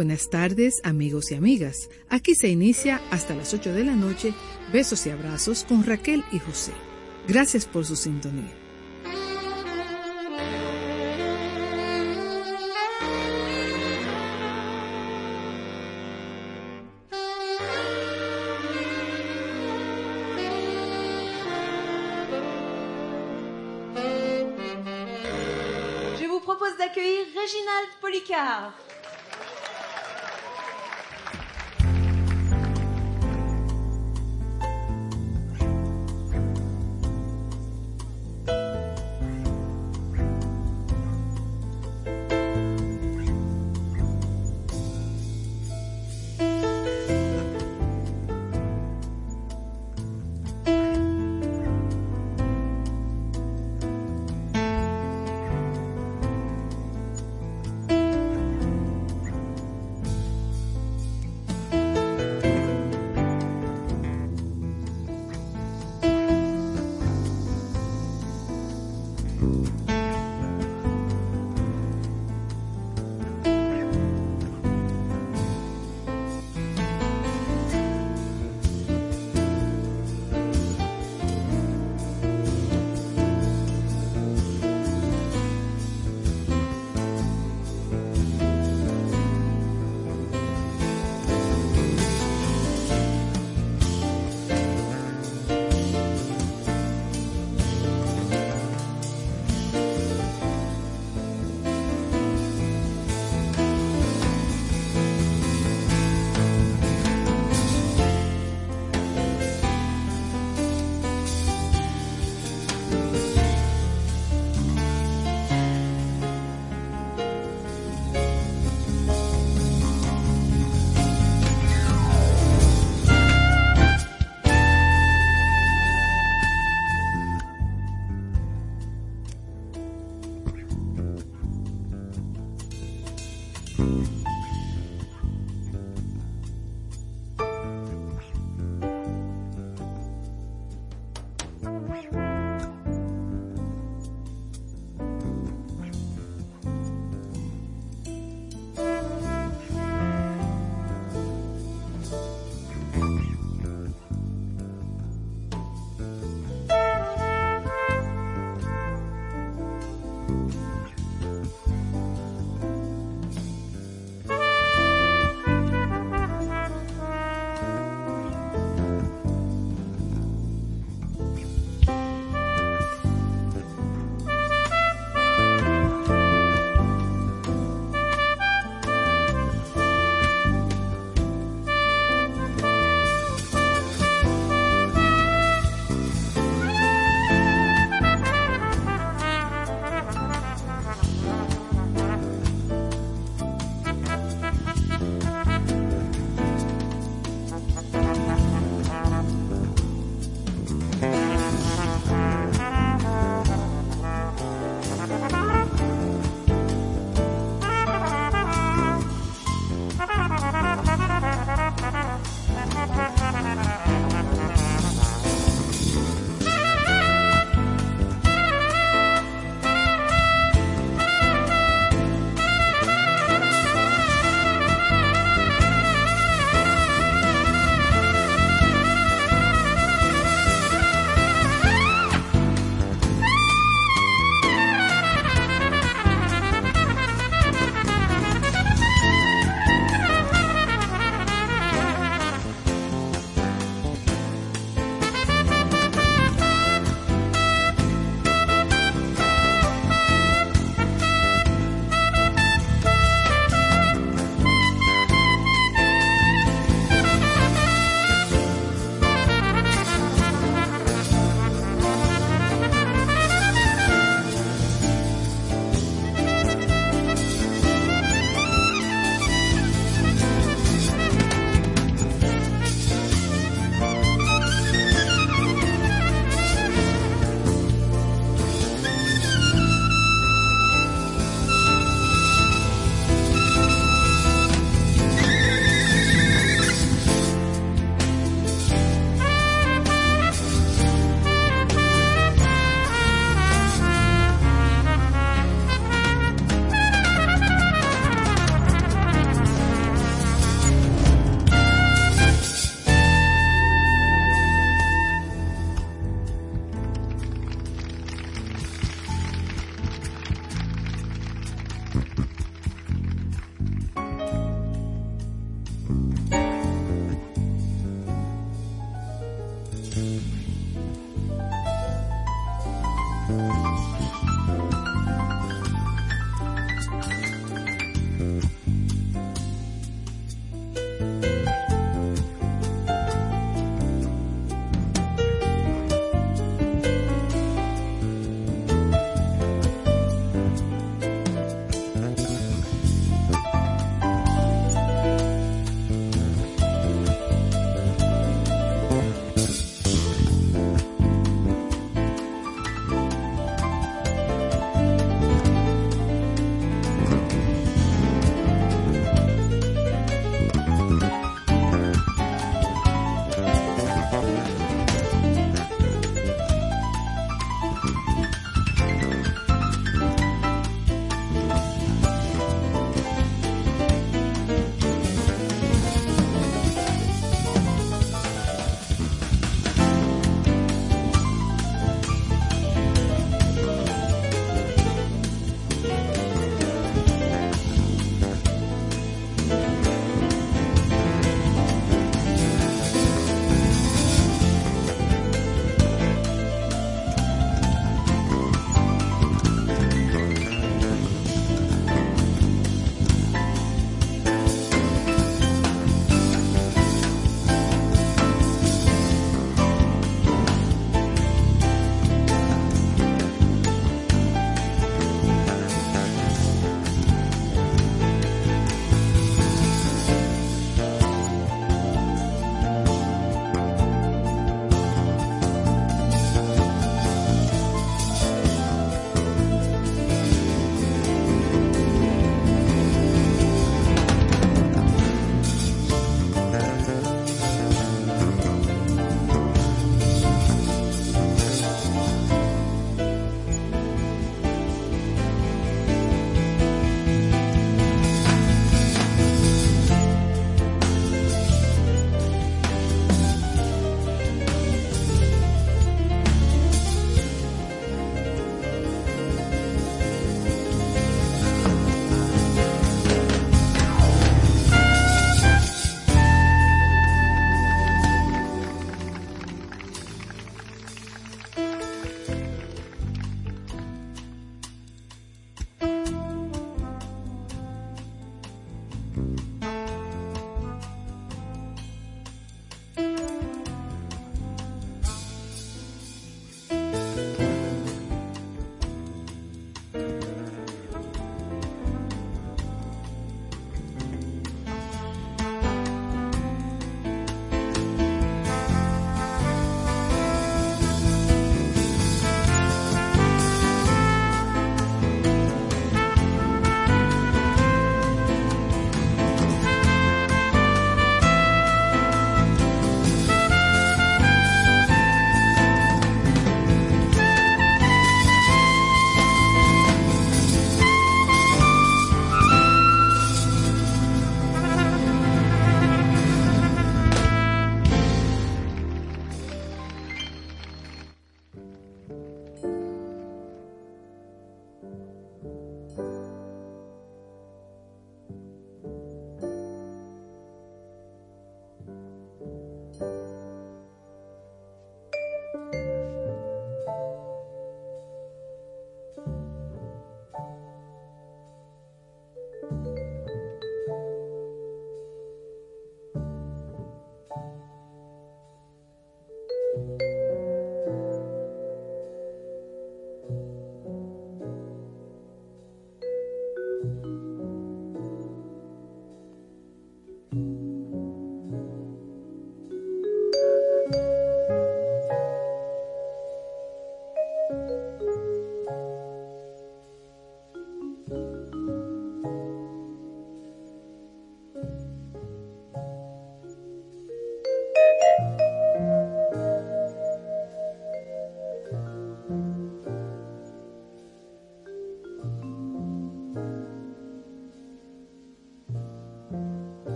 buenas tardes amigos y amigas. Aquí se inicia hasta las 8 de la noche Besos y Abrazos con Raquel y José. Gracias por su sintonía. Je vous propose d'accueillir Réginald Policard.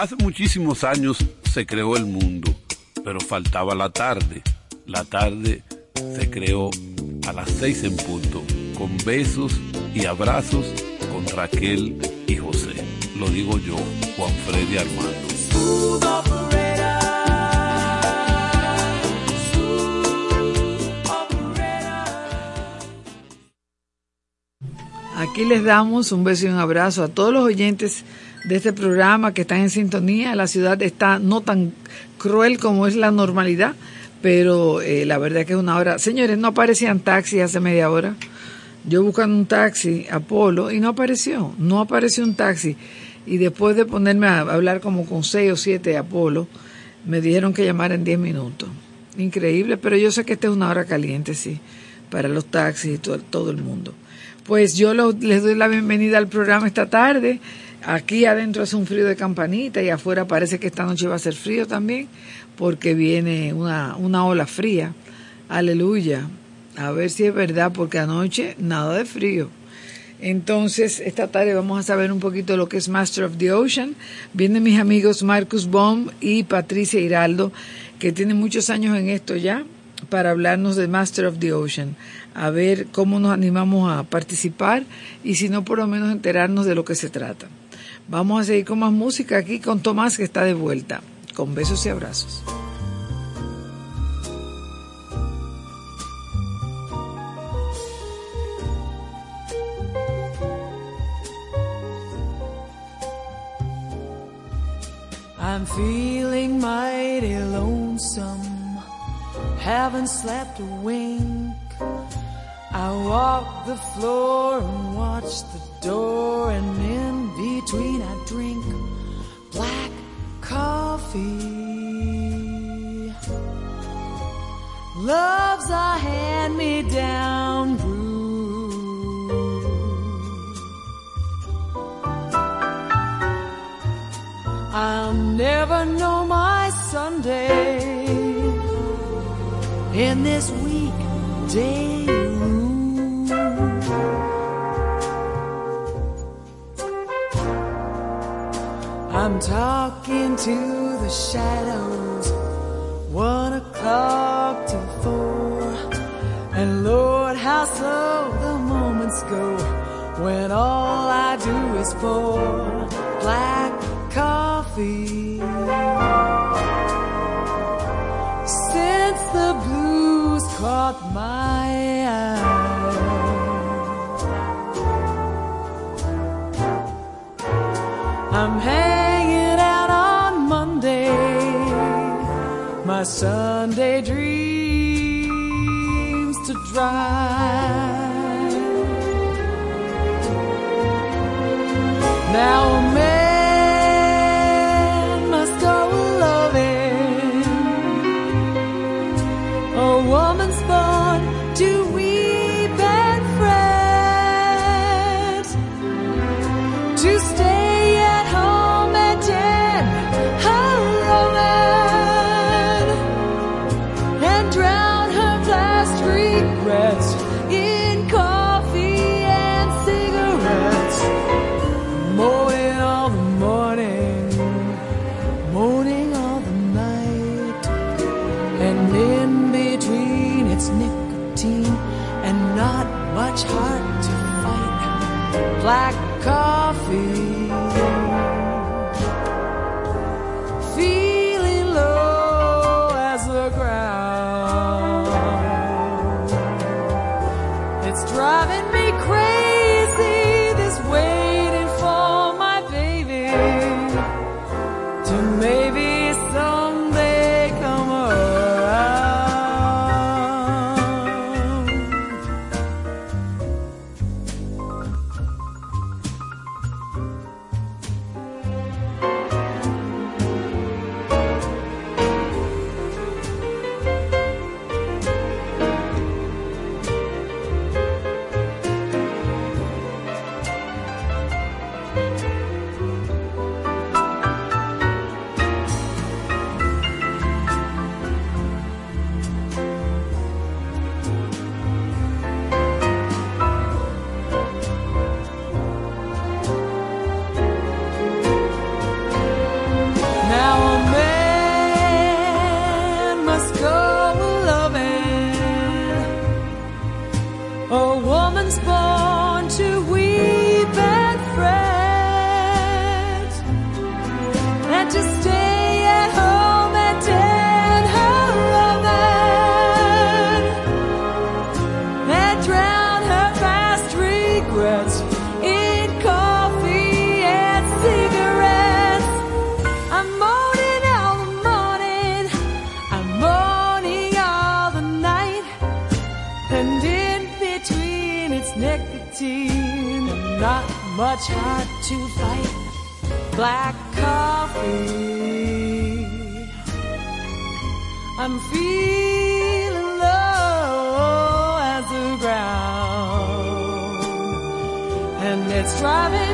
Hace muchísimos años se creó el mundo, pero faltaba la tarde. La tarde se creó a las seis en punto, con besos y abrazos con Raquel y José. Lo digo yo, Juan Freddy Armando. Aquí les damos un beso y un abrazo a todos los oyentes de este programa que están en sintonía. La ciudad está no tan cruel como es la normalidad, pero eh, la verdad que es una hora. Señores, no aparecían taxis hace media hora. Yo buscando un taxi, Apolo, y no apareció, no apareció un taxi. Y después de ponerme a hablar como con seis o siete Apolo, me dijeron que llamara en diez minutos. Increíble, pero yo sé que esta es una hora caliente, sí, para los taxis y todo el mundo. Pues yo les doy la bienvenida al programa esta tarde. Aquí adentro hace un frío de campanita y afuera parece que esta noche va a ser frío también porque viene una, una ola fría. Aleluya. A ver si es verdad porque anoche nada de frío. Entonces, esta tarde vamos a saber un poquito lo que es Master of the Ocean. Vienen mis amigos Marcus Baum y Patricia Hiraldo, que tienen muchos años en esto ya, para hablarnos de Master of the Ocean a ver cómo nos animamos a participar y si no, por lo menos enterarnos de lo que se trata. Vamos a seguir con más música aquí con Tomás que está de vuelta. Con besos y abrazos. I'm feeling mighty lonesome, haven't slept a wink. I walk the floor and watch the door, and in between I drink black coffee. Love's a hand me down brew. I'll never know my Sunday in this weekday I'm talking to the shadows, one o'clock to four. And Lord, how slow the moments go when all I do is pour black coffee. Since the blues caught my eye. I'm my Sunday dreams to dry. Now heart to fight black coffee. I'm feeling low as the ground, and it's driving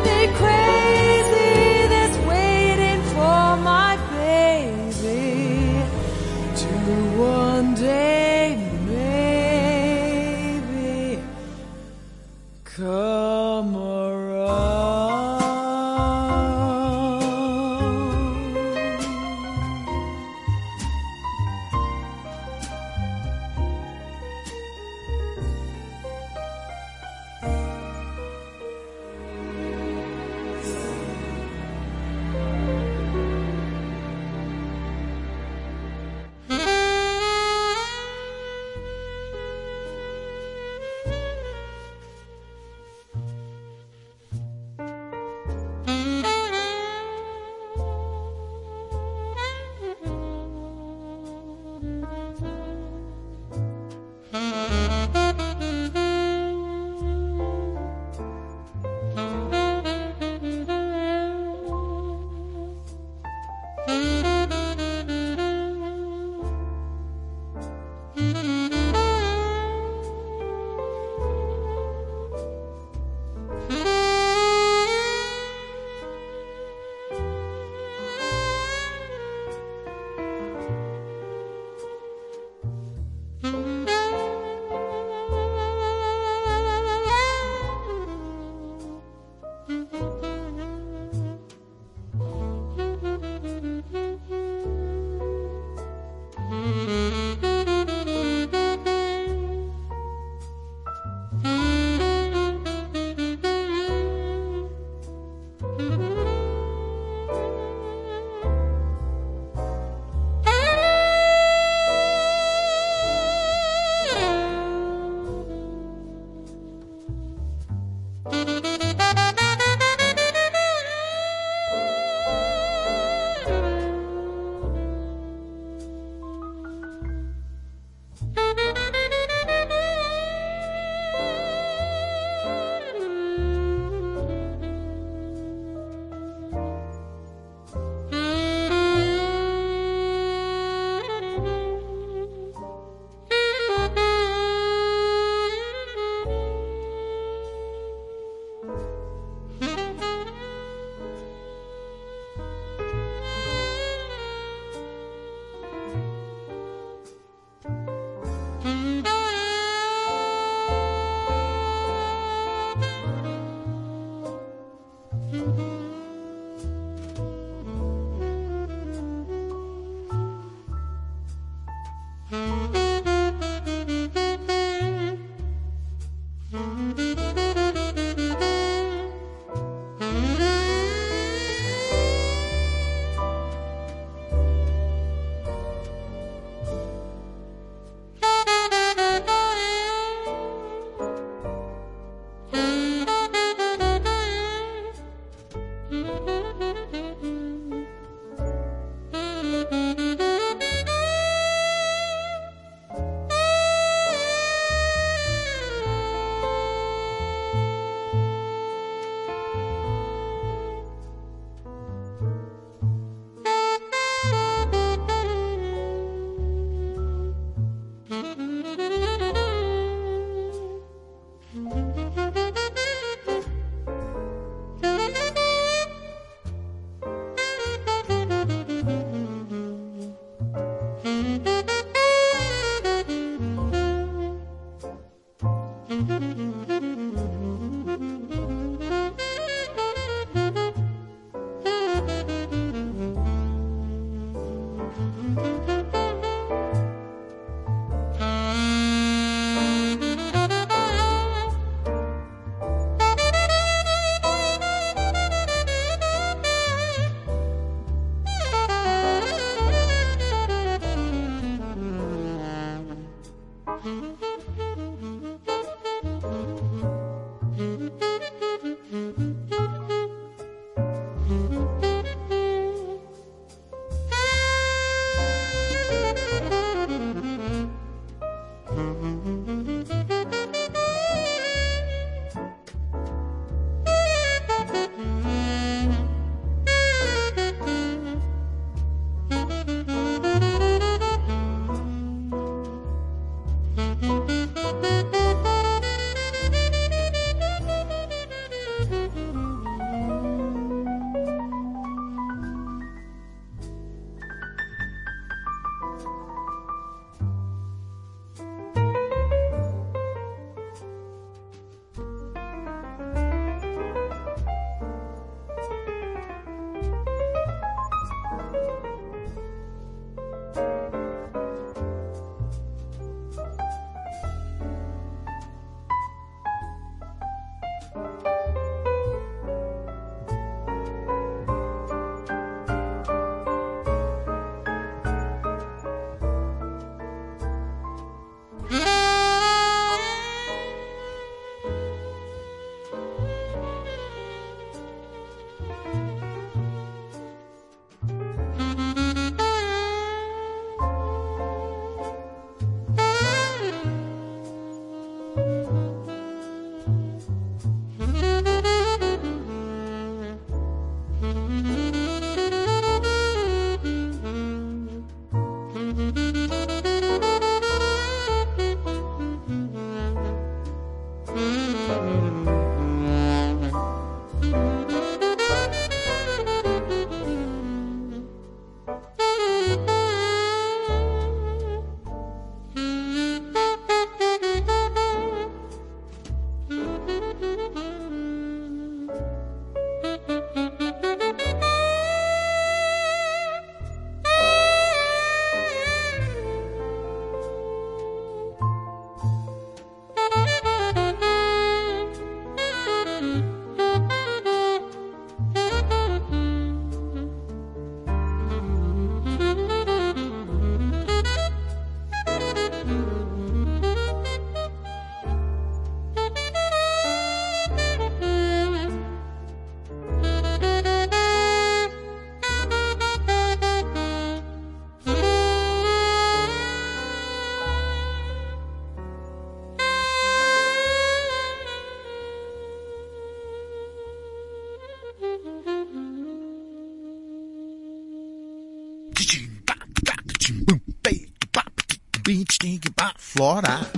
Quem pá? Flora.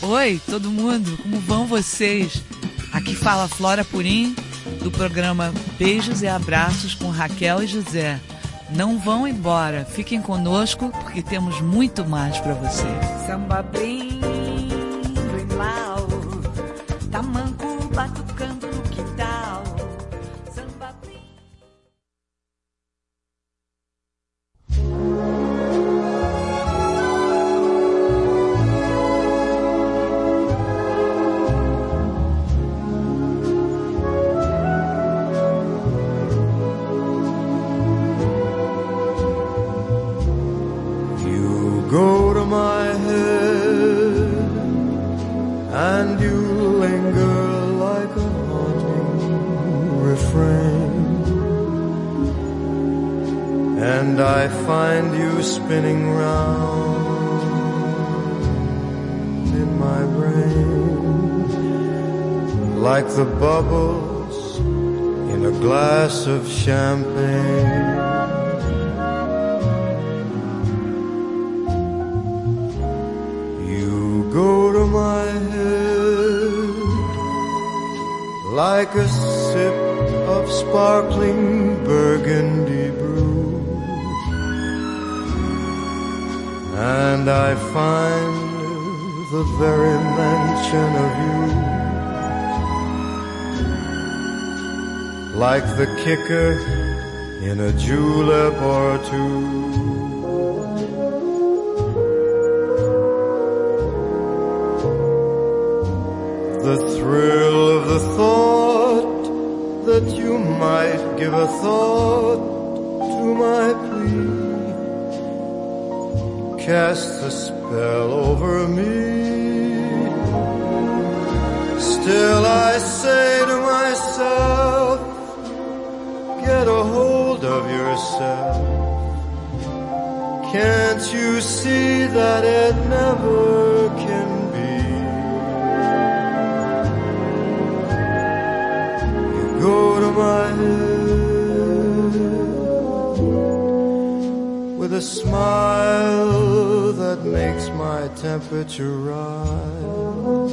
Oi, todo mundo, como vão vocês? Aqui fala Flora Purim, do programa Beijos e Abraços com Raquel e José. Não vão embora, fiquem conosco porque temos muito mais para vocês. Samba brin. kicker in a jewel temperature rise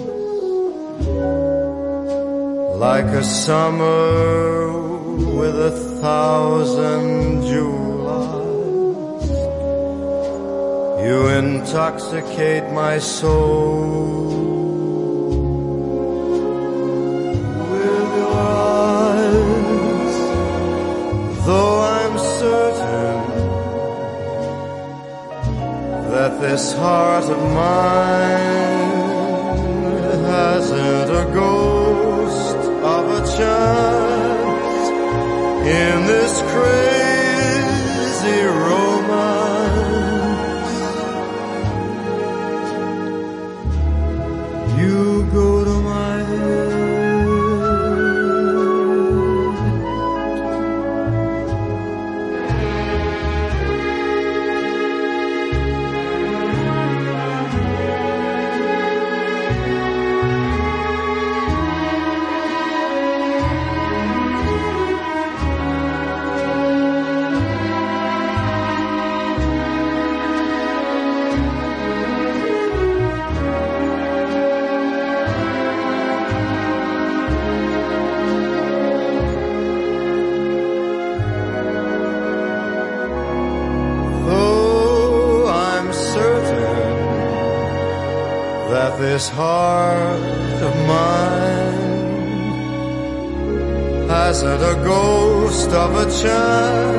like a summer with a thousand Julys. You intoxicate my soul the ghost of a child.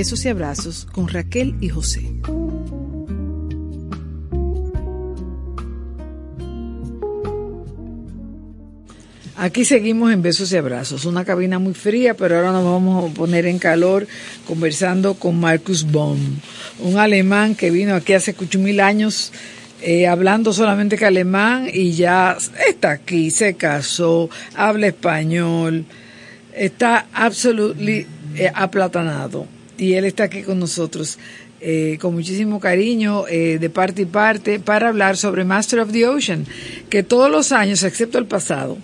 Besos y abrazos con Raquel y José. Aquí seguimos en besos y abrazos, una cabina muy fría, pero ahora nos vamos a poner en calor conversando con Marcus Baum, un alemán que vino aquí hace mil años eh, hablando solamente que alemán y ya está aquí, se casó, habla español, está absolutamente eh, aplatanado y él está aquí con nosotros. Eh, con muchísimo cariño eh, de parte y parte para hablar sobre Master of the Ocean, que todos los años, excepto el pasado,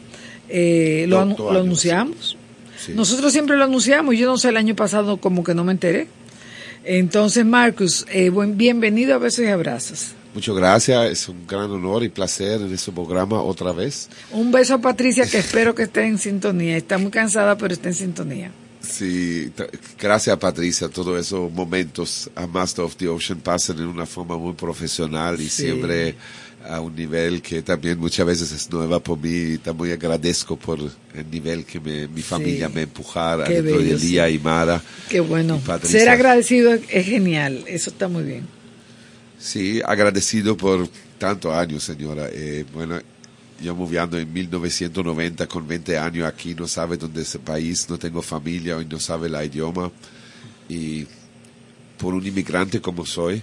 eh, lo, anu- lo anunciamos. Sí. Nosotros siempre lo anunciamos, yo no sé, el año pasado como que no me enteré. Entonces, Marcus, eh, buen, bienvenido a Besos y Abrazos. Muchas gracias, es un gran honor y placer en este programa otra vez. Un beso a Patricia que espero que esté en sintonía. Está muy cansada, pero está en sintonía. Sí, gracias Patricia, todos esos momentos a Master of the Ocean pasan en una forma muy profesional y Sí. siempre a un nivel que también muchas veces es nueva por mí y también agradezco por el nivel que me- mi familia me empujara Qué dentro bello, del día sí. y Mara. Qué bueno. Ser agradecido es, es genial. Eso está muy bien. Sí, agradecido por tantos años, señora. Eh, bueno, yo moviendo en 1990 con 20 años aquí, no sabe dónde es el país, no tengo familia y no sabe el idioma. Y por un inmigrante como soy,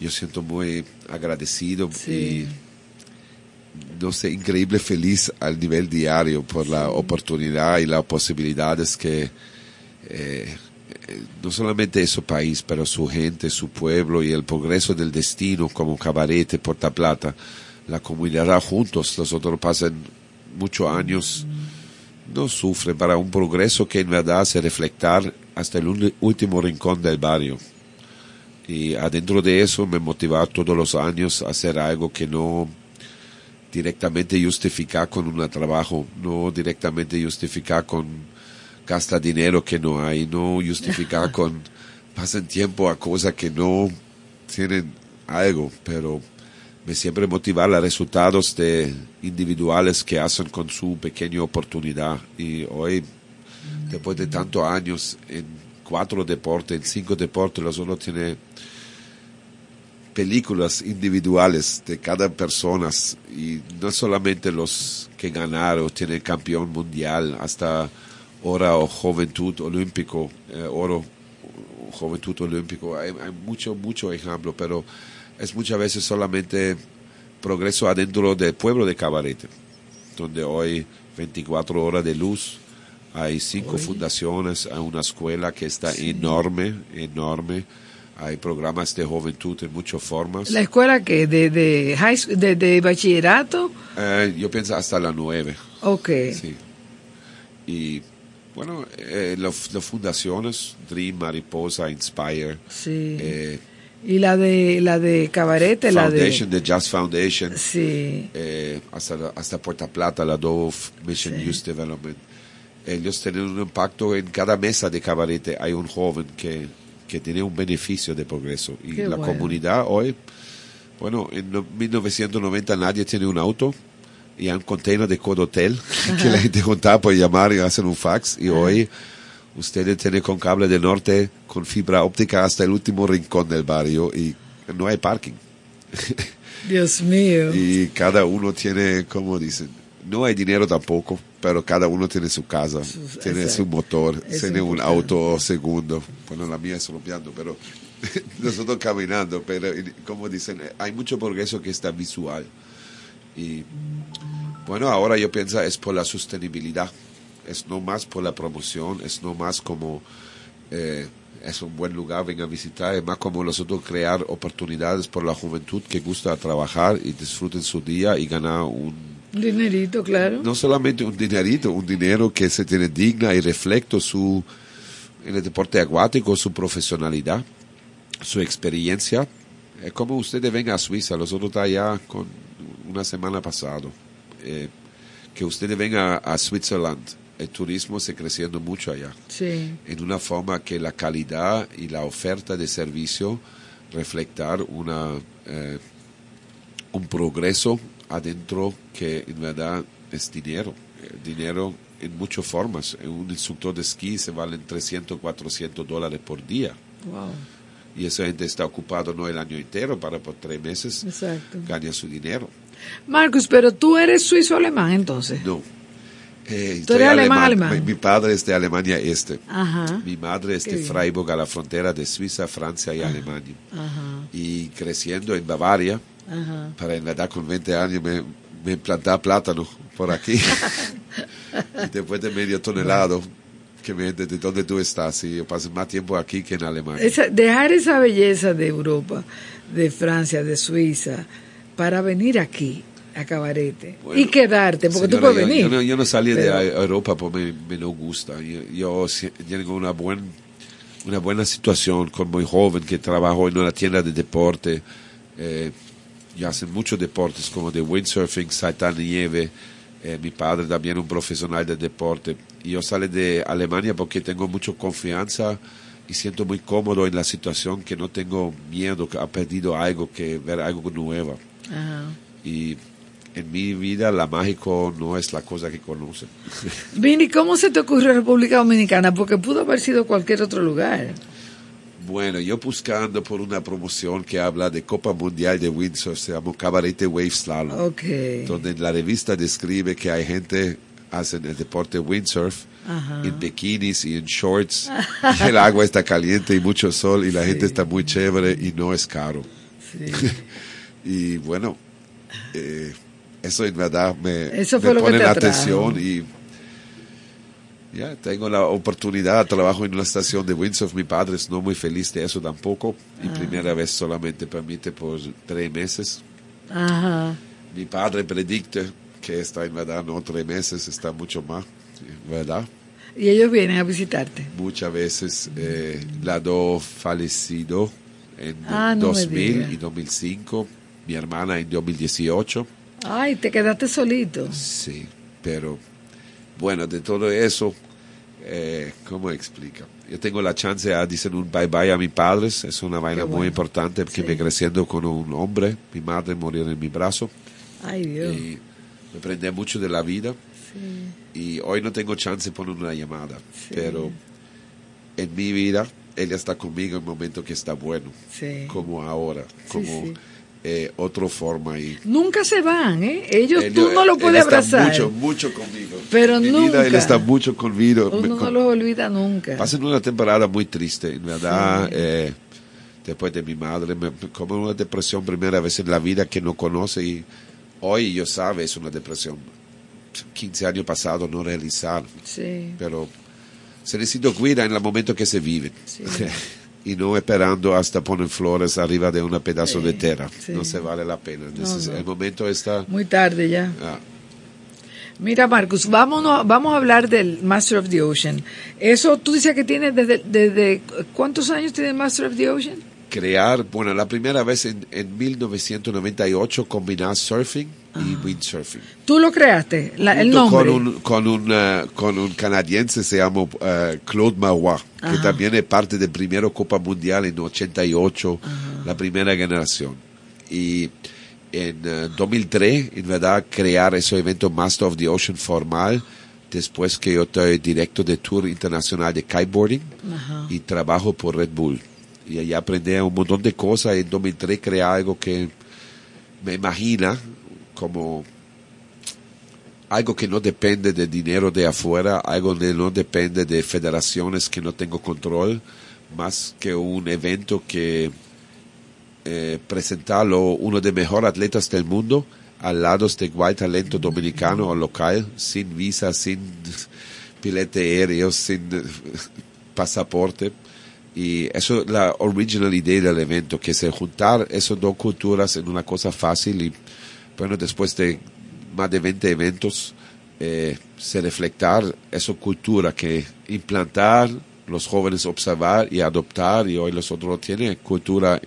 yo siento muy agradecido Sí. y no sé, increíble feliz al nivel diario por la oportunidad y las posibilidades que eh, no solamente su país, pero su gente, su pueblo y el progreso del destino como Cabarete, Porta Plata, la comunidad juntos, nosotros pasan muchos años, no sufren para un progreso que en verdad se reflectar hasta el último rincón del barrio. Y adentro de eso me motiva todos los años a hacer algo que no directamente justificar con un trabajo, no directamente justificar con gasta dinero que no hay, no justificar con pasan tiempo a cosas que no tienen algo, pero siempre motivar los resultados de individuales que hacen con su pequeña oportunidad. Y hoy después de tantos años en cuatro deportes, en cinco deportes, nosotros tiene películas individuales de cada persona. Y no solamente los que ganaron, tiene campeón mundial, hasta ahora o juventud olímpico, eh, oro juventud olímpico, hay, hay mucho, mucho ejemplo, pero es muchas veces solamente progreso adentro del pueblo de Cabarete, donde hoy 24 horas de luz, hay cinco fundaciones, hay una escuela que está enorme, enorme, hay programas de juventud en muchas formas. La escuela que de de, high school- de de bachillerato, Eh, yo pienso hasta las nueve. ok. Sí. Y bueno, eh, las fundaciones, Dream, Mariposa, Inspire, Sí. eh, y la de la de Cabarete, la Foundation, de the Just Foundation, sí. eh, hasta, hasta Puerta Plata, la Dove Mission Sí. Youth Development. Ellos tienen un impacto en cada mesa de cabarete. Hay un joven que, que tiene un beneficio de progreso. Y Qué la bueno. comunidad hoy, bueno, en no- 1990 nadie tiene un auto y hay un container de Codotel que la gente juntaba por llamar y hacer un fax. Y hoy ustedes tienen con cable de norte, con fibra óptica hasta el último rincón del barrio y no hay parking. Dios mío. Y cada uno tiene, como dicen, no hay dinero tampoco, pero cada uno tiene su casa, Sus- tiene exacto. su motor, Es tiene un auto segundo. Bueno, la mía es rompiendo, pero nosotros caminando, pero como dicen, hay mucho progreso que está visual. Y bueno, ahora yo pienso es por la sostenibilidad, es no más por la promoción, es no más como eh, es un buen lugar, venga a visitar, es más como nosotros crear oportunidades por la juventud que gusta trabajar y disfruten su día y ganar un, dinerito, claro. no solamente un dinerito, un dinero que se tiene digna y refleja su, en el deporte acuático, su profesionalidad, su experiencia. Es como ustedes vengan a Suiza, nosotros está allá con una semana pasado, eh, que ustedes vengan a, a Switzerland, el turismo se creciendo mucho allá Sí. en una forma que la calidad y la oferta de servicio reflectar una eh, un progreso adentro que en verdad es dinero dinero en muchas formas. Un instructor de esquí se valen 300, 400 dólares por día. Wow. Y esa gente está ocupado no el año entero, para por tres meses Exacto. gana su dinero. Marcus, pero tú eres suizo-alemán entonces. No. Eh, Tú eres alemán, alemán. Mi, mi padre es de Alemania Este. Ajá. Mi madre es Qué de bien. Freiburg, a la frontera de Suiza, Francia y Alemania. Ajá. Y creciendo en Bavaria, para en la edad con 20 años me, me plantar plátano por aquí. y después de medio tonelado, que me de dónde tú estás. Y yo pasé más tiempo aquí que en Alemania. Esa- dejar esa belleza de Europa, de Francia, de Suiza, para venir aquí a Cabarete Bueno, y quedarte, porque tú puedes yo- venir. Yo, no, yo no salí Pero- de Europa porque me, me no gusta. Yo, tengo una, buen, una buena situación con muy joven que trabajo en una tienda de deporte. Eh, y hacen muchos deportes como de windsurfing, saltar nieve. Eh, mi padre también un profesional de deporte. Y yo salí de Alemania porque tengo mucha confianza y siento muy cómodo en la situación que no tengo miedo que ha perdido algo que ver algo nuevo Ajá. y en mi vida la mágico no es la cosa que conoce. Vini, ¿cómo se te ocurrió República Dominicana? Porque pudo haber sido cualquier otro lugar. bueno, yo buscando por una promoción que habla de Copa Mundial de Windsurf, se llama Cabarete Wave Slalom, Ok. donde la revista describe que hay gente hacen el deporte windsurf Ajá. en bikinis y en shorts, y el agua está caliente y mucho sol y la gente está muy chévere y no es caro. Sí. y bueno, eh, eso en verdad me, Eso me pone la atención y ya tengo la oportunidad, trabajo en una estación de windsurf, mi padre es no muy feliz de eso tampoco y Ah. primera vez solamente permite por tres meses. Ajá. Mi padre predicta que está en verdad no tres meses, está mucho más, ¿verdad? Y ellos vienen a visitarte. Muchas veces eh, la do fallecido en Ah, no me 2000 diga. y 2005, mi hermana en 2018. Ay, te quedaste solito. Sí, pero bueno, de todo eso, eh, ¿cómo explica? Yo tengo la chance de decir un bye bye a mis padres, es una vaina muy importante porque Sí. me creciendo con un hombre, mi madre murió en mi brazo Ay, Dios. y me aprendí mucho de la vida Sí. y hoy no tengo chance de poner una llamada, pero en mi vida ella está conmigo en el momento que está bueno, Sí. como ahora, como sí. Eh, otra forma y Nunca se van, ¿eh? Ellos, Él- tú no lo él puedes está abrazar. mucho, mucho conmigo. Pero mi nunca. vida él está mucho conmigo. Uno Me- no con- los olvida nunca. Pasan una temporada muy triste, en verdad. Sí. eh, después de mi madre, me, como una depresión primera vez en la vida que no conoce y hoy yo sabe es una depresión. 15 años pasados no realizar, Sí. pero se necesita cuidar en el momento que se vive. Sí. y no esperando hasta poner flores arriba de un pedazo Sí, de tierra. sí. No se vale la pena. No. El momento está... Muy tarde ya. ah, Mira, Marcus, vámonos, vamos a hablar del Master of the Ocean. Eso tú dices que tienes desde, desde ¿cuántos años tiene el Master of the Ocean? Crear, bueno, la primera vez en, en 1998 combinar surfing y windsurfing. Tú lo creaste, la- el nombre. Con un, con un, eh, con un canadiense se llama eh, Claude Marois, que Ajá. también es parte del primero Copa Mundial en 88, la primera generación. Y en eh, 2003, en verdad, crear ese evento Master of the Ocean formal, después que yo estoy directo de Tour Internacional de Kiteboarding Ajá. y trabajo por Red Bull. Y ahí aprendí un montón de cosas. En 2003 creé algo que me imagina como algo que no depende de dinero de afuera, algo que no depende de federaciones que no tengo control, más que un evento que eh, presentarlo uno de mejores atletas del mundo al lado de igual talento dominicano o local, sin visa, sin pilete aéreo, sin pasaporte. Y eso es la original idea del evento, que se juntar esas dos culturas en una cosa fácil y bueno, después de más de 20 eventos, eh, se reflectar esa cultura que implantar, los jóvenes observar y adoptar, y hoy los otros tienen cultura,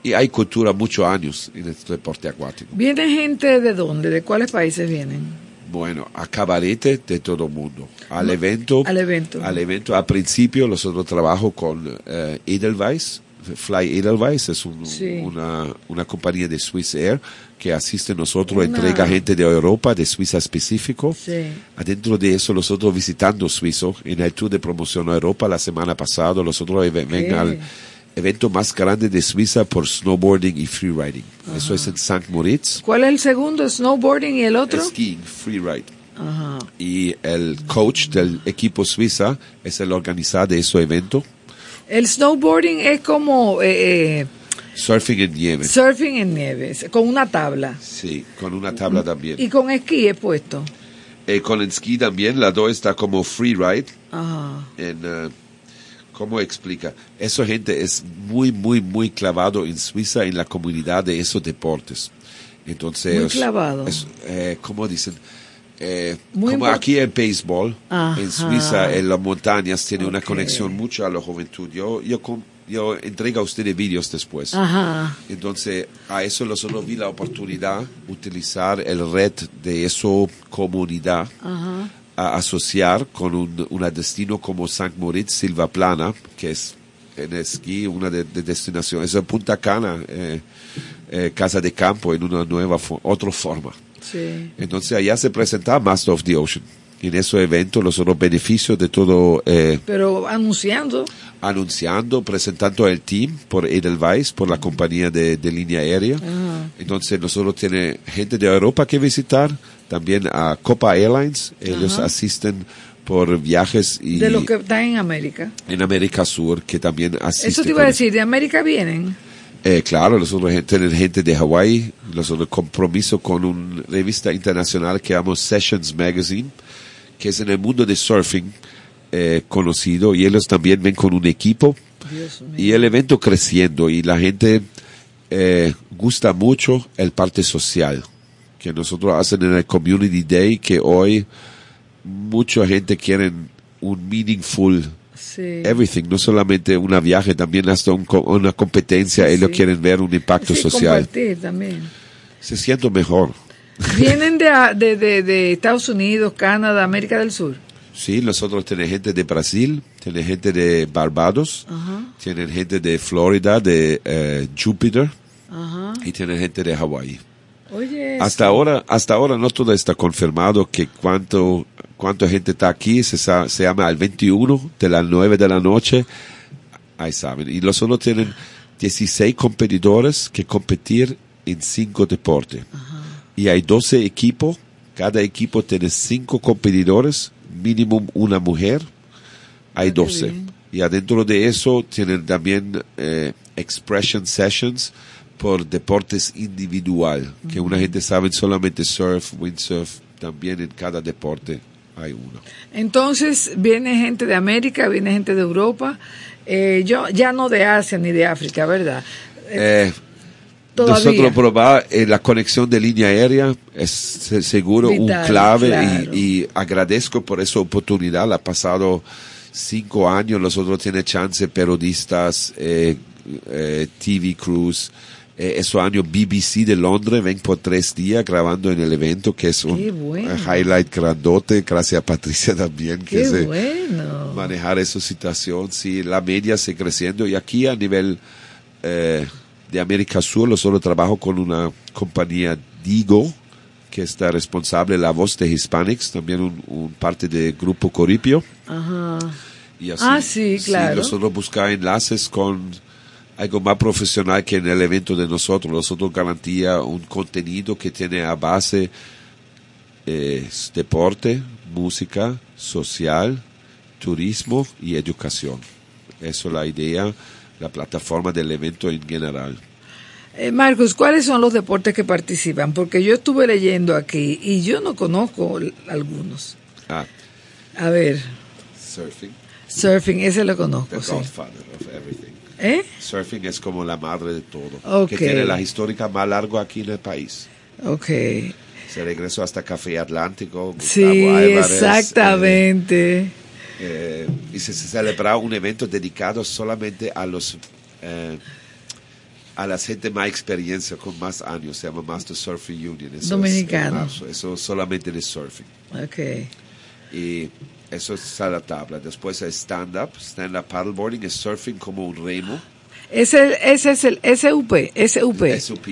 y hay cultura muchos años en el deporte acuático. ¿Viene gente de dónde? ¿De cuáles países vienen? Bueno, a cabarete de todo el mundo. Al evento, al evento. al evento, al principio nosotros trabajo con eh, Edelweiss, Fly Edelweiss, es un- Sí. una, una compañía de Swiss Air que asiste a nosotros, Una- entrega gente de Europa, de Suiza específico. Sí. Adentro de eso, nosotros visitando Suizo, en el tour de promoción a Europa la semana pasada, nosotros ven al evento más grande de Suiza por snowboarding y freeriding. Eso es en St. Moritz. ¿Cuál es el segundo? ¿Snowboarding y el otro? Skiing, freeride. Ajá. Y el coach del equipo suiza es el organizador de ese evento. El snowboarding es como eh, eh, Surfing en nieve. surfing en nieves, con una tabla. Sí, con una tabla también. Y con esquí he puesto. Eh, con el ski también, la dos está como freeride. Ajá. En, eh, ¿Cómo explica? Esa gente es muy, muy, muy clavado en Suiza en la comunidad de esos deportes. Entonces, Muy clavado. es, eh, ¿Cómo dicen? Eh, como aquí el béisbol, Ajá. en Suiza, en las montañas, tiene una Ok. conexión mucho a la juventud. Yo, yo, yo entrego a ustedes vídeos después. Ajá. Entonces, a eso nosotros vi la oportunidad utilizar el red de esa comunidad Ajá. A asociar con un una destino como St. Moritz, Silva Plana, que es en esquí una de, de destinaciones, es Punta Cana, eh, eh, casa de campo en una nueva, otra forma. Sí. Entonces allá se presenta Master of the Ocean. En ese evento los otros beneficios de todo eh, Pero anunciando. anunciando, presentando el team por Edelweiss, por la compañía de, de línea aérea. Ajá. Entonces nosotros tiene gente de Europa que visitar, también a Copa Airlines, ellos Ajá. asisten por viajes y De los que están en América. en América Sur que también asisten. Eso te iba a decir, de América vienen. Eh, claro, nosotros tienen gente de Hawái, nosotros compromiso con una revista internacional que llamamos Sessions Magazine, que es en el mundo de surfing eh, conocido y ellos también ven con un equipo y el evento creciendo y la gente eh, gusta mucho el parte social que nosotros hacen en el Community Day que hoy mucha gente quiere un meaningful Sí. everything, no solamente una viaje, también hasta un una competencia, ellos Sí. quieren ver un impacto Sí, social. compartir también. Se siente mejor. Vienen de, de, de, de Estados Unidos, Canadá, América del Sur. Sí, nosotros tenemos gente de Brasil, tenemos gente de Barbados, Ajá. tienen gente de Florida, de eh, Júpiter y tienen gente de Hawái. Oye. Hasta ahora, hasta ahora no todo está confirmado que cuánto, cuánta gente está aquí, se, se llama al 21 de las 9 de la noche, ahí saben. Y los solo tienen 16 competidores que competir en 5 deportes. Y hay 12 equipos, cada equipo tiene 5 competidores, mínimo una mujer, hay Ah, qué 12. bien. Y adentro de eso tienen también eh, expression sessions por deportes individual, que una gente sabe solamente surf, windsurf, también en cada deporte hay uno. Entonces viene gente de América, viene gente de Europa, eh, yo ya no de Asia ni de África, ¿verdad? Eh, Todavía. nosotros probar eh, la conexión de línea aérea es se- seguro Vital, un clave claro. y, y agradezco por esa oportunidad. Ha pasado cinco años, nosotros tiene chance periodistas, eh, eh, TV crews. Eh, ese año BBC de Londres ven por tres días grabando en el evento, que es un bueno. highlight grandote. Gracias a Patricia también, que Qué se bueno. manejar esa situación. Sí, la media sigue creciendo y aquí a nivel eh, de América Sur, yo solo trabajo con una compañía Digo, que está responsable la voz de Hispanics, también un, un parte del grupo Coripio. Ajá. Y así, Ah, sí, claro. nosotros buscar enlaces con algo más profesional que en el evento de nosotros. Nosotros garantía un contenido que tiene a base eh, deporte, música, social, turismo y educación. Eso es la idea, la plataforma del evento en general. Eh, Marcos, ¿cuáles son los deportes que participan? Porque yo estuve leyendo aquí y yo no conozco algunos. Ah, A ver, surfing, surfing, ese lo conozco, the sí. godfather of everything. ¿Eh? Surfing es como la madre de todo. Ok. Que tiene la histórica más larga aquí en el país. Ok. Se regresó hasta Café Atlántico. Gustavo Sí, Álvarez, exactamente. eh, eh, y se, se celebraba un evento dedicado solamente a los eh, a la gente más experiencia con más años. Se llama Master Surfing Union. Eso es Dominicano. marzo. eso solamente de surfing. Ok. Y eso es a la tabla. Después es stand-up. Stand-up paddleboarding es surfing como un remo. Ese, ese es el SUP, SUP. SUP.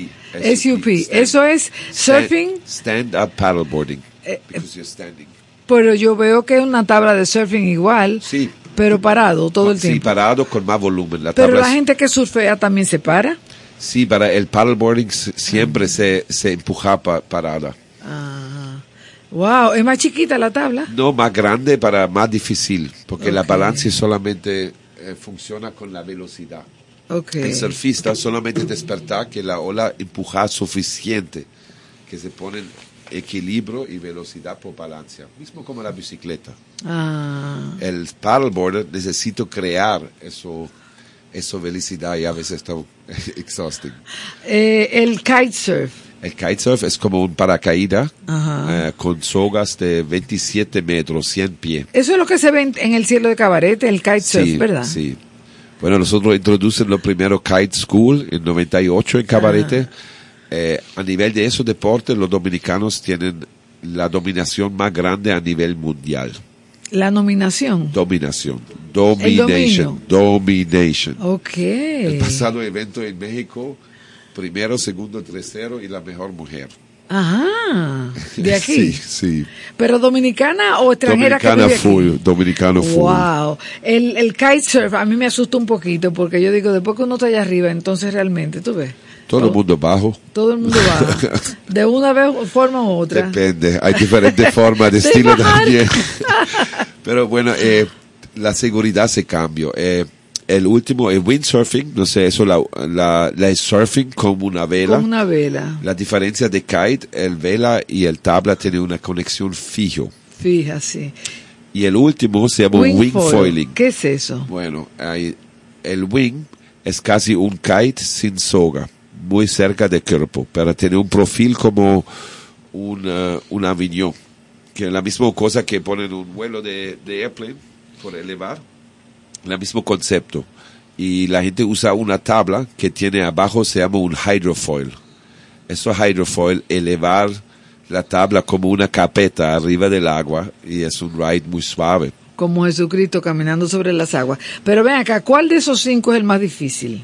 SUP. Eso es surfing, Stand, up paddleboarding. Eh, because you're standing. pero yo veo que es una tabla de surfing igual, Sí. pero parado todo el Sí, tiempo. parado con más volumen. La Pero la es- gente que surfea también se para. Sí, para el paddleboarding siempre se, se empuja pa- parada. Wow, es más chiquita la tabla. No más grande para más difícil, porque la Ok. balance solamente eh, funciona con la velocidad. Ok. El surfista solamente despertar que la ola empuja suficiente, que se pone en equilibrio y velocidad por balance, mismo como la bicicleta. Ah, El paddleboarder necesita crear eso, eso velocidad y a veces está exhausting. eh, el kitesurf. El kitesurf es como un paracaídas eh, con sogas de 27 metros, 100 pies. Eso es lo que se ve en, en el cielo de cabaret, el kitesurf, sí, ¿verdad? Sí. Bueno, nosotros introducen lo primero Kite School en 98 en Cabarete. Eh, a nivel de esos deportes, los dominicanos tienen la dominación más grande a nivel mundial. La nominación. Dominación. Domination. Domination. Ok. El pasado evento en México, primero, segundo, tercero y la mejor mujer. Ajá. De aquí. Sí, sí. Pero dominicana o extranjera Dominicana que vive aquí? full, dominicano full. Wow. El, el kitesurf a mí me asusta un poquito porque yo digo, después que uno está allá arriba, entonces realmente, tú ves, Todo el mundo bajo. todo el mundo va de una vez forma u otra. Depende, hay diferentes formas de De estilo bajar. también. Pero bueno, eh, la seguridad se cambió. Eh, el último, el windsurfing, no sé, eso la, la, la surfing con una vela. Con una vela. La diferencia de kite, el vela y el tabla tienen una conexión fijo. Fíjate. Y el último se llama wing, Wing foil. foiling. ¿Qué es eso? Bueno, hay- el wing es casi un kite sin soga, muy cerca del cuerpo, para tener un perfil como un, eh, un avión, que es la misma cosa que ponen un vuelo de, de airplane por elevar, el mismo concepto. Y la gente usa una tabla que tiene abajo, se llama un hydrofoil. Eso hydrofoil, elevar la tabla como una capeta arriba del agua y es un ride muy suave. Como Jesucristo caminando sobre las aguas. Pero ven acá, ¿cuál de esos cinco es el más difícil?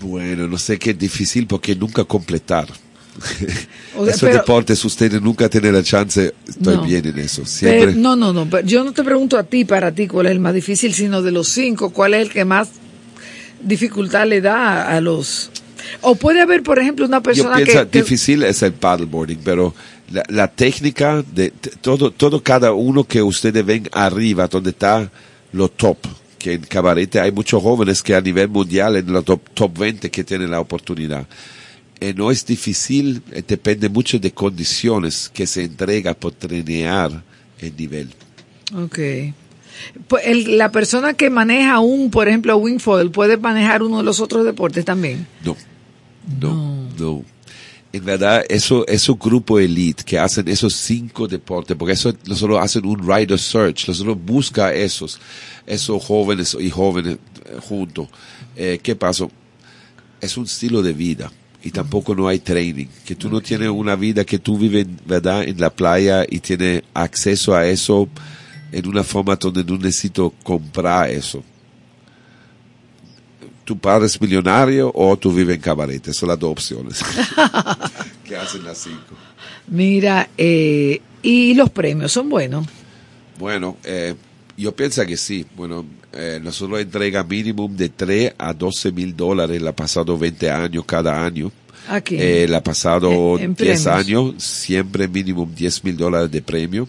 Bueno, no sé qué es difícil porque nunca completar. O sea, Esos pero- deportes ustedes nunca tienen la chance, estoy No. bien en eso. Siempre. Pero- no, no, no. yo no te pregunto a ti, para ti, cuál es el más difícil, sino de los cinco, cuál es el que más dificultad le da a los... O puede haber, por ejemplo, una Yo persona pienso que, que- difícil es el paddleboarding, pero la, la técnica de todo, todo cada uno que ustedes ven arriba, donde está lo top, que en Cabarete hay muchos jóvenes que a nivel mundial en los top, top 20 que tienen la oportunidad. Eh, no es difícil, eh, depende mucho de condiciones que se entrega por trenear el nivel. Ok. Pues el- la persona que maneja un, por ejemplo, wingfoil, puede manejar uno de los otros deportes también. No, no, no. En verdad, eso, esos grupo elite que hacen esos cinco deportes, porque eso nosotros hacen un rider search, nosotros busca esos, esos jóvenes y jóvenes eh, juntos. Eh, ¿Qué pasó? Es un estilo de vida y tampoco no hay training. Que tú no tienes una vida que tú vives, ¿verdad?, en la playa y tienes acceso a eso en una forma donde no necesito comprar eso tu padre es millonario o tú vives en cabaret. Son las dos opciones que hacen las cinco. Mira, eh, y los premios son buenos. Bueno, eh, yo pienso que sí. Bueno, eh, nosotros entrega mínimo de 3 a 12 mil dólares la pasado 20 años cada año. Aquí. Eh, la pasado En- en 10 premios. años, siempre mínimo 10 mil dólares de premio.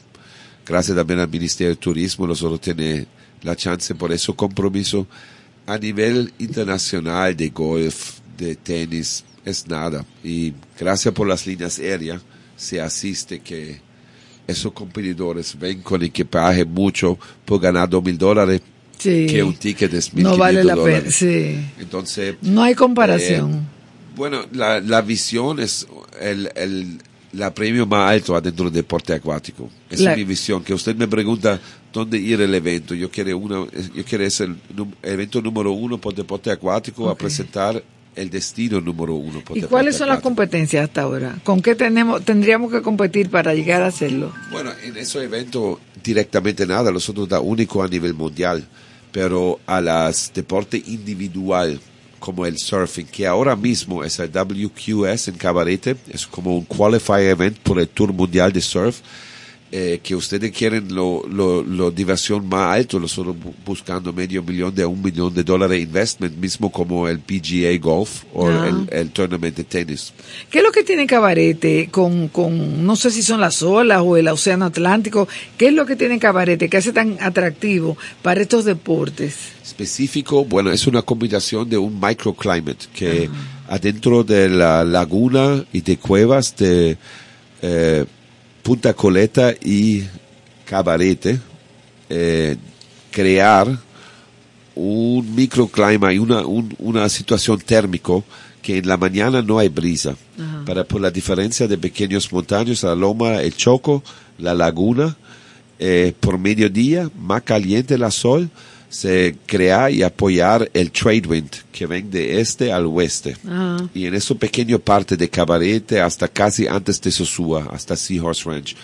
Gracias también al Ministerio de Turismo, nosotros tenemos la chance por eso compromiso a nivel internacional de golf, de tenis, es nada. Y gracias por las líneas aéreas se asiste que esos competidores ven con equipaje mucho por ganar dos mil dólares Sí. que un ticket de mil no vale la pena. Sí. Entonces, No hay comparación. eh, bueno, la, la visión es el, el la premio más alto adentro del deporte acuático. Esa La- es mi visión. Que usted me pregunta dónde ir el evento. Yo quiero una, yo quiero ser el evento número uno por deporte acuático a Ok. presentar el destino número uno. ¿Y cuáles son las competencias hasta ahora? ¿Con qué tenemos, tendríamos que competir para llegar a hacerlo? Bueno, en ese evento directamente nada, nosotros da único a nivel mundial, pero a las deporte individual como el surfing, que ahora mismo es el WQS en Cabarete, es como un qualify event por el Tour Mundial de Surf, eh, que ustedes quieren lo, lo, lo diversión más alto, nosotros bu- buscando medio millón de un millón de dólares de investment, mismo como el PGA Golf o Ah. el, el tournament de tenis. ¿Qué es lo que tiene Cabarete con, con, no sé si son las olas o el océano Atlántico? ¿Qué es lo que tiene Cabarete que hace tan atractivo para estos deportes? específico, bueno, es una combinación de un microclimate que adentro de la laguna y de cuevas de eh, Punta Coleta y Cabarete, eh, crear un microclima y una, un- una situación térmico que en la mañana no hay brisa. Para por la diferencia de pequeños montaños, la loma, el choco, la laguna, eh, por mediodía, más caliente la sol, se crea y apoyar el trade wind que ven de este al oeste. Ah. Y en esa pequeña parte de Cabarete hasta casi antes de Sosúa, hasta Seahorse Ranch,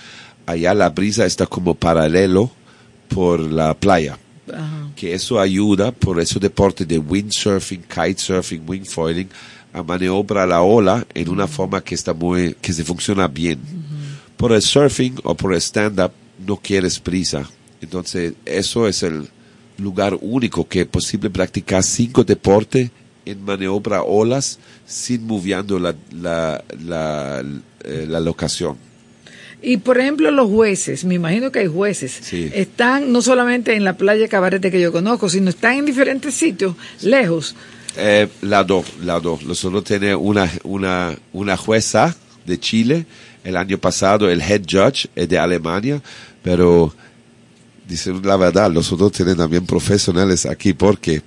allá la brisa está como paralelo por la playa. Ajá. Que eso ayuda por ese deporte de windsurfing, kitesurfing, wingfoiling, a maniobrar la ola en una forma que está muy, que se funciona bien. Por el surfing o por el stand-up no quieres prisa. Entonces, eso es el lugar único que es posible practicar cinco deportes en maniobra olas sin moviendo la, la, la, eh, la locación. Y por ejemplo, los jueces, me imagino que hay jueces, Sí. están no solamente en la playa Cabarete que yo conozco, sino están en diferentes sitios, lejos. Eh, la dos, la dos. Nosotros tenemos una, una, una jueza de Chile. El año pasado el head judge es de Alemania, pero dicen la verdad, nosotros tenemos también profesionales aquí porque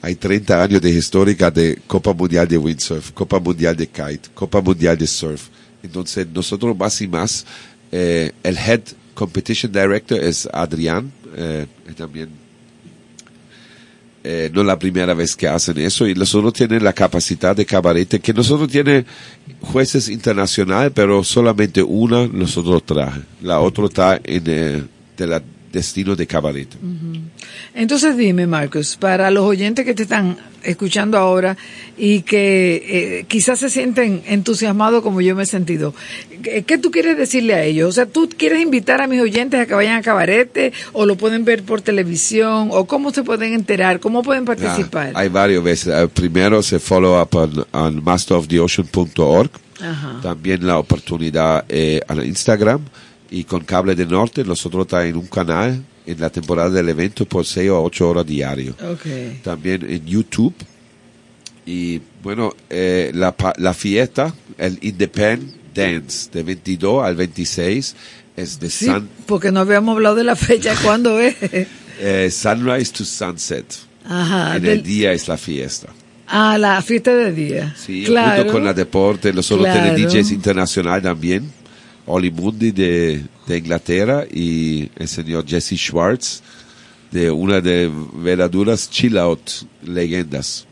hay 30 años de histórica de Copa Mundial de Windsurf, Copa Mundial de Kite, Copa Mundial de Surf. Entonces nosotros más y más, eh, el head competition director es Adrián, eh, también eh, no es la primera vez que hacen eso y nosotros tienen la capacidad de cabarete que nosotros tiene jueces internacionales pero solamente una nosotros traje la otra está en eh, la destino de cabarete Entonces dime, Marcos, para los oyentes que te están escuchando ahora y que eh, quizás se sienten entusiasmados como yo me he sentido, ¿qué, qué tú quieres decirle a ellos? O sea, ¿tú quieres invitar a mis oyentes a que vayan a Cabarete o lo pueden ver por televisión o cómo se pueden enterar, cómo pueden participar? Ah, hay varias veces. Eh, primero se follow up on, on masteroftheocean.org también la oportunidad eh, en Instagram y con Cable de Norte nosotros está en un canal en la temporada del evento por 6 o 8 horas diario Ok. también en YouTube. Y bueno, eh, la, la fiesta, el Independent Dance, de 22 al 26, es de Sí, sun- porque no habíamos hablado de la fecha, ¿cuándo es? eh, Sunrise to Sunset. Ajá. en del- el día es la fiesta. ah, la fiesta de día. Sí, claro. junto con la deporte, nosotros Claro. tenemos DJs internacional también. Oli Mundi de, de Inglaterra y el señor Jesse Schwartz de una de verdaderas chill out leyendas.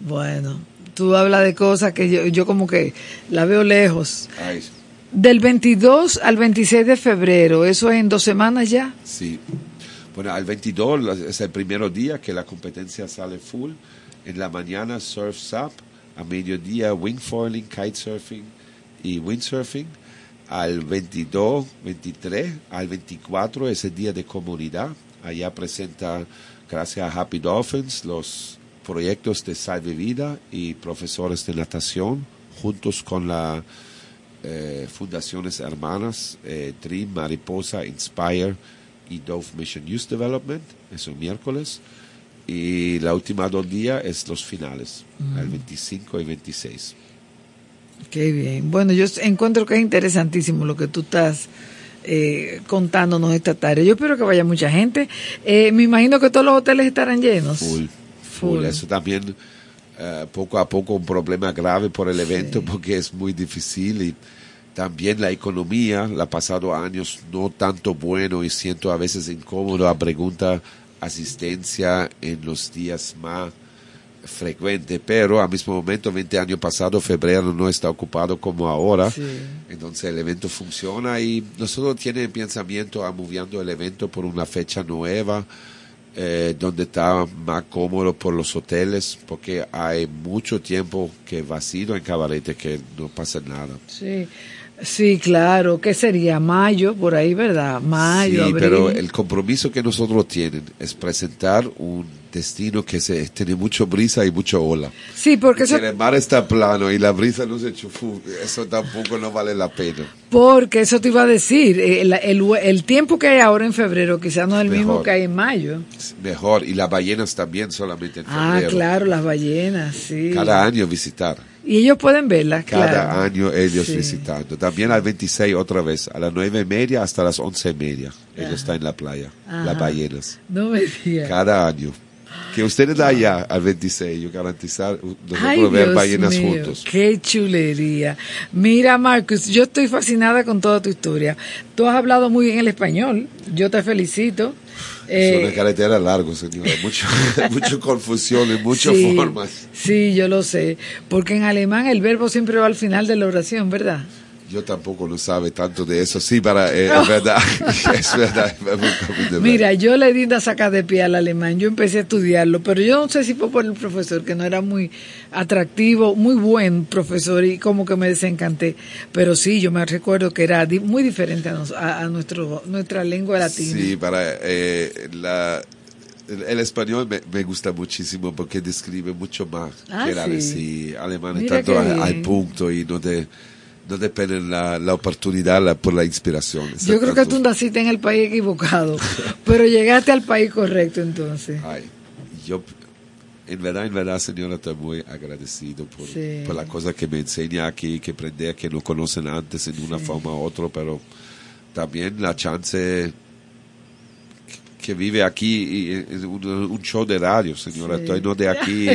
Bueno, tú hablas de cosas que yo, yo como que la veo lejos. Ay, Del 22 al 26 de febrero, eso es en dos semanas ya. Sí. Bueno, al 22 la- es el primer día que la competencia sale full. En la mañana surf sap, a mediodía wingfoiling, kitesurfing y windsurfing. Al 22, 23, al 24 es el día de comunidad. Allá presenta, gracias a Happy Dolphins, los proyectos de Salve Vida y profesores de natación, juntos con la eh, fundaciones hermanas eh, Dream, Mariposa, Inspire y Dove Mission Youth Development, es un miércoles. Y la última dos días es los finales, el 25 y 26. Qué bien. Bueno, yo encuentro que es interesantísimo lo que tú estás eh, contándonos esta tarde. Yo espero que vaya mucha gente. Eh, me imagino que todos los hoteles estarán llenos. Full, full. Full. Eso también eh, poco a poco un problema grave por el evento porque es muy difícil y también la economía, la pasado años no tanto bueno y siento a veces incómodo a pregunta asistencia en los días más frecuente, pero al mismo momento, 20 años pasado, febrero no está ocupado como ahora. Sí. Entonces el evento funciona y nosotros tiene pensamiento a moviendo el evento por una fecha nueva, eh, donde está más cómodo por los hoteles, porque hay mucho tiempo que vacío en Cabarete que no pasa nada. Sí. Sí, claro, ¿qué sería? Mayo, por ahí, ¿verdad? Mayo, sí, abril. pero el compromiso que nosotros tienen es presentar un destino que se tiene mucho brisa y mucho ola. Sí, porque Si eso, el mar está plano y la brisa no se chufú, eso tampoco no vale la pena. porque eso te iba a decir, eh, el, el, el tiempo que hay ahora en febrero quizás no es el mismo Mejor. que hay en mayo. Mejor. Y las ballenas también solamente en Ah, febrero. claro, las ballenas, sí. Cada año visitar. Y ellos pueden verlas, Cada claro. año ellos Sí. visitando. También al 26 otra vez, a las nueve y media hasta las once y media. Ellos Ajá. están en la playa, Ajá. las ballenas. No me digas. Cada año. Que ustedes da allá al 26, yo garantizar uh, nosotros Ay, ver Dios ballenas mío, juntos. Qué chulería. Mira, Marcus, yo estoy fascinada con toda tu historia. Tú has hablado muy bien el español. Yo te felicito. es una Eh, carretera larga, señora. Mucho, mucha confusión y muchas sí, formas. Sí, yo lo sé. Porque en alemán el verbo siempre va al final de la oración, ¿verdad? Yo tampoco lo sabe tanto de eso. Sí, para, eh, es verdad. es verdad. es verdad. Mira, yo le di una saca de pie al alemán, yo empecé a estudiarlo, pero yo no sé si fue por el profesor, que no era muy atractivo, muy buen profesor y como que me desencanté, pero sí, yo me recuerdo que era di- muy diferente a, nos- a- a nuestro, nuestra lengua latina. Sí, para eh, la, el, español me, me gusta muchísimo porque describe mucho más Ah, que el sí. alemán tanto al, al punto y no, de, no depende la, la oportunidad la- por la inspiración. Yo creo que tú naciste en el país equivocado, pero llegaste al país correcto entonces. Ay, yo, en verdad, en verdad, señora, estoy muy agradecido por, Sí. por la cosa que me enseña aquí, que aprender que no conocen antes en una forma u otra, pero también la chance que, vive aquí y un, un show de radio, señora. Sí. Estoy no de aquí,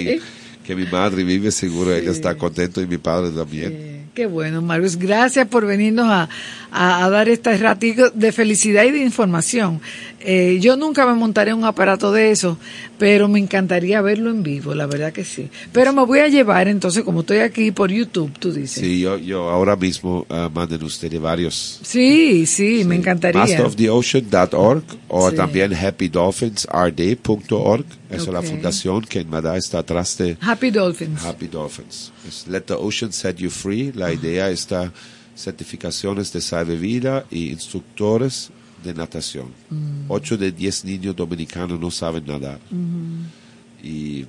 que mi madre vive, seguro ella está contenta y mi padre también. Qué bueno, Marcos. Gracias por venirnos a, a- a dar este ratito de felicidad y de información. Eh, yo nunca me montaré un aparato de eso, pero me encantaría verlo en vivo, la verdad que sí. Pero me voy a llevar, entonces, como estoy aquí por YouTube, tú dices. Sí, yo, yo ahora mismo ah, manden ustedes varios Sí, sí, me encantaría. masteroftheocean.org o Sí. también happydolphinsrd.org. Esa es la fundación que en verdad está atrás de Happy Dolphins. Happy Dolphins. Let the Ocean Set You Free. La idea está certificaciones de salve vida y instructores de natación. Mm. Ocho de diez niños dominicanos no saben nadar. Y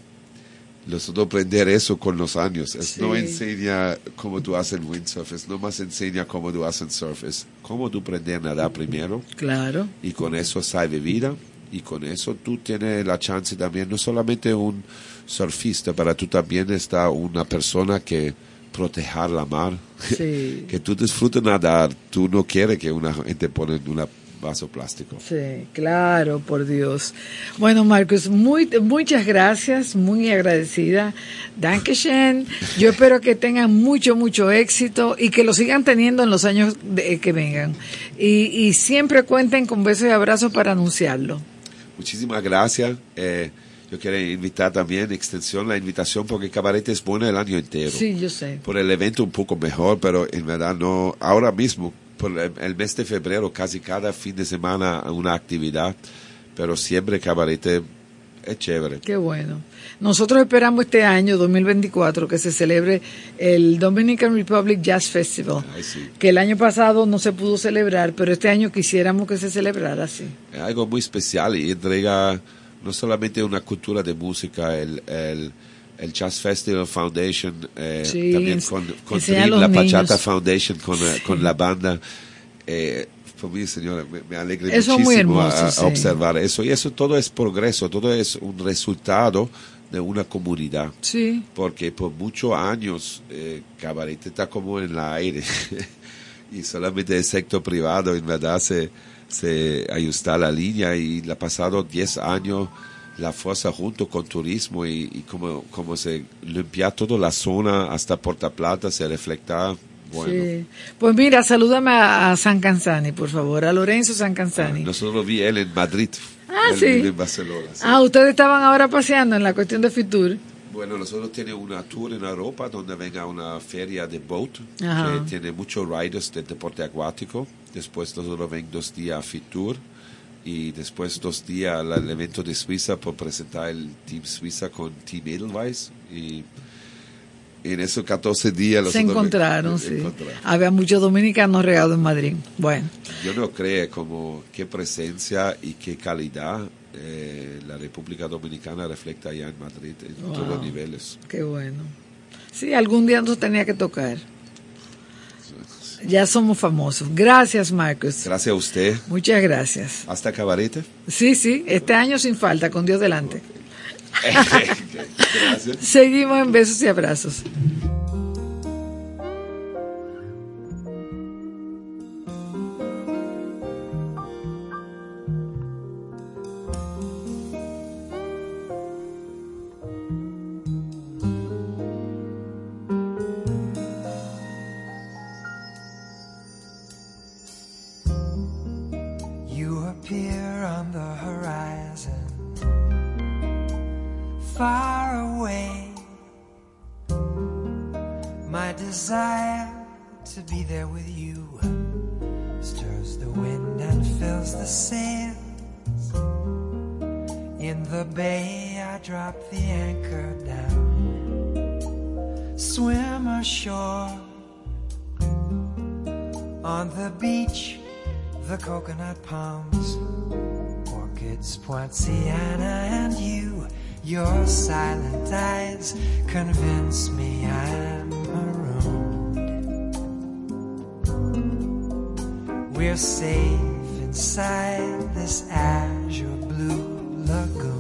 nosotros aprender eso con los años. Es no enseña cómo tú haces windsurf, es no más enseña cómo tú haces surf, es cómo tú aprender a nadar primero Claro. y con eso salve vida y con eso tú tienes la chance también, no solamente un surfista, pero tú también está una persona que proteger la mar, Sí. que tú disfrutes nadar, tú no quieres que una gente pone en un vaso plástico. Sí, claro, por Dios. Bueno, Marcos, muy, muchas gracias, muy agradecida. Dankeschön. Yo espero que tengan mucho, mucho éxito y que lo sigan teniendo en los años de- que vengan. Y, y siempre cuenten con besos y abrazos para anunciarlo. Muchísimas gracias. Eh, yo quiero invitar también, extensión, la invitación, porque Cabaret es bueno el año entero. Sí, yo sé. Por el evento un poco mejor, pero en verdad no, ahora mismo, por el, mes de febrero, casi cada fin de semana una actividad, pero siempre Cabaret es chévere. Qué bueno. Nosotros esperamos este año, 2024, que se celebre el Dominican Republic Jazz Festival, Ay, sí. que el año pasado no se pudo celebrar, pero este año quisiéramos que se celebrara así. Es algo muy especial y entrega no solamente una cultura de música, el, el, el Jazz Festival Foundation, eh, Sí, también con, a Dream, la Pachata. Foundation, con, eh, con la banda. Eh, por mí, señora, me, me alegra muchísimo a- hermoso, a, sí. observar eso. Y eso todo es progreso, todo es un resultado de una comunidad. Sí. Porque por muchos años eh, Cabaret está como en el aire y solamente el sector privado en verdad se, se ajusta la línea y la pasado 10 años la fuerza junto con turismo y, y como, como se limpia toda la zona hasta Porta Plata, se refleja. Bueno, Sí. Pues mira, salúdame a, a San Canzani, por favor, a Lorenzo San Canzani. nosotros vi él en Madrid, Ah, él sí. en Barcelona. sí. Ah, ustedes estaban ahora paseando en la cuestión de Fitur. Bueno, nosotros tenemos una tour en Europa donde venga una feria de boat Ajá. que tiene muchos riders de deporte acuático. Después nosotros ven dos días a Fit Tour y después dos días al evento de Suiza por presentar el Team Suiza con Team Edelweiss. Y en esos 14 días Se nosotros encontraron, sí. Había muchos dominicanos regados en Madrid. Bueno, Yo no creo como qué presencia y qué calidad eh, la República Dominicana refleja allá en Madrid en Wow. todos los niveles. qué bueno. Sí, algún día nos tenía que tocar. Ya somos famosos. Gracias, Marcus. Gracias a usted. Muchas gracias. Hasta cabarete. Sí, sí, este año sin falta, con Dios delante. Seguimos en besos y abrazos. Poinciana, and you. Your silent eyes convince me I'm marooned. We're safe inside this azure blue lagoon.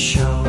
Show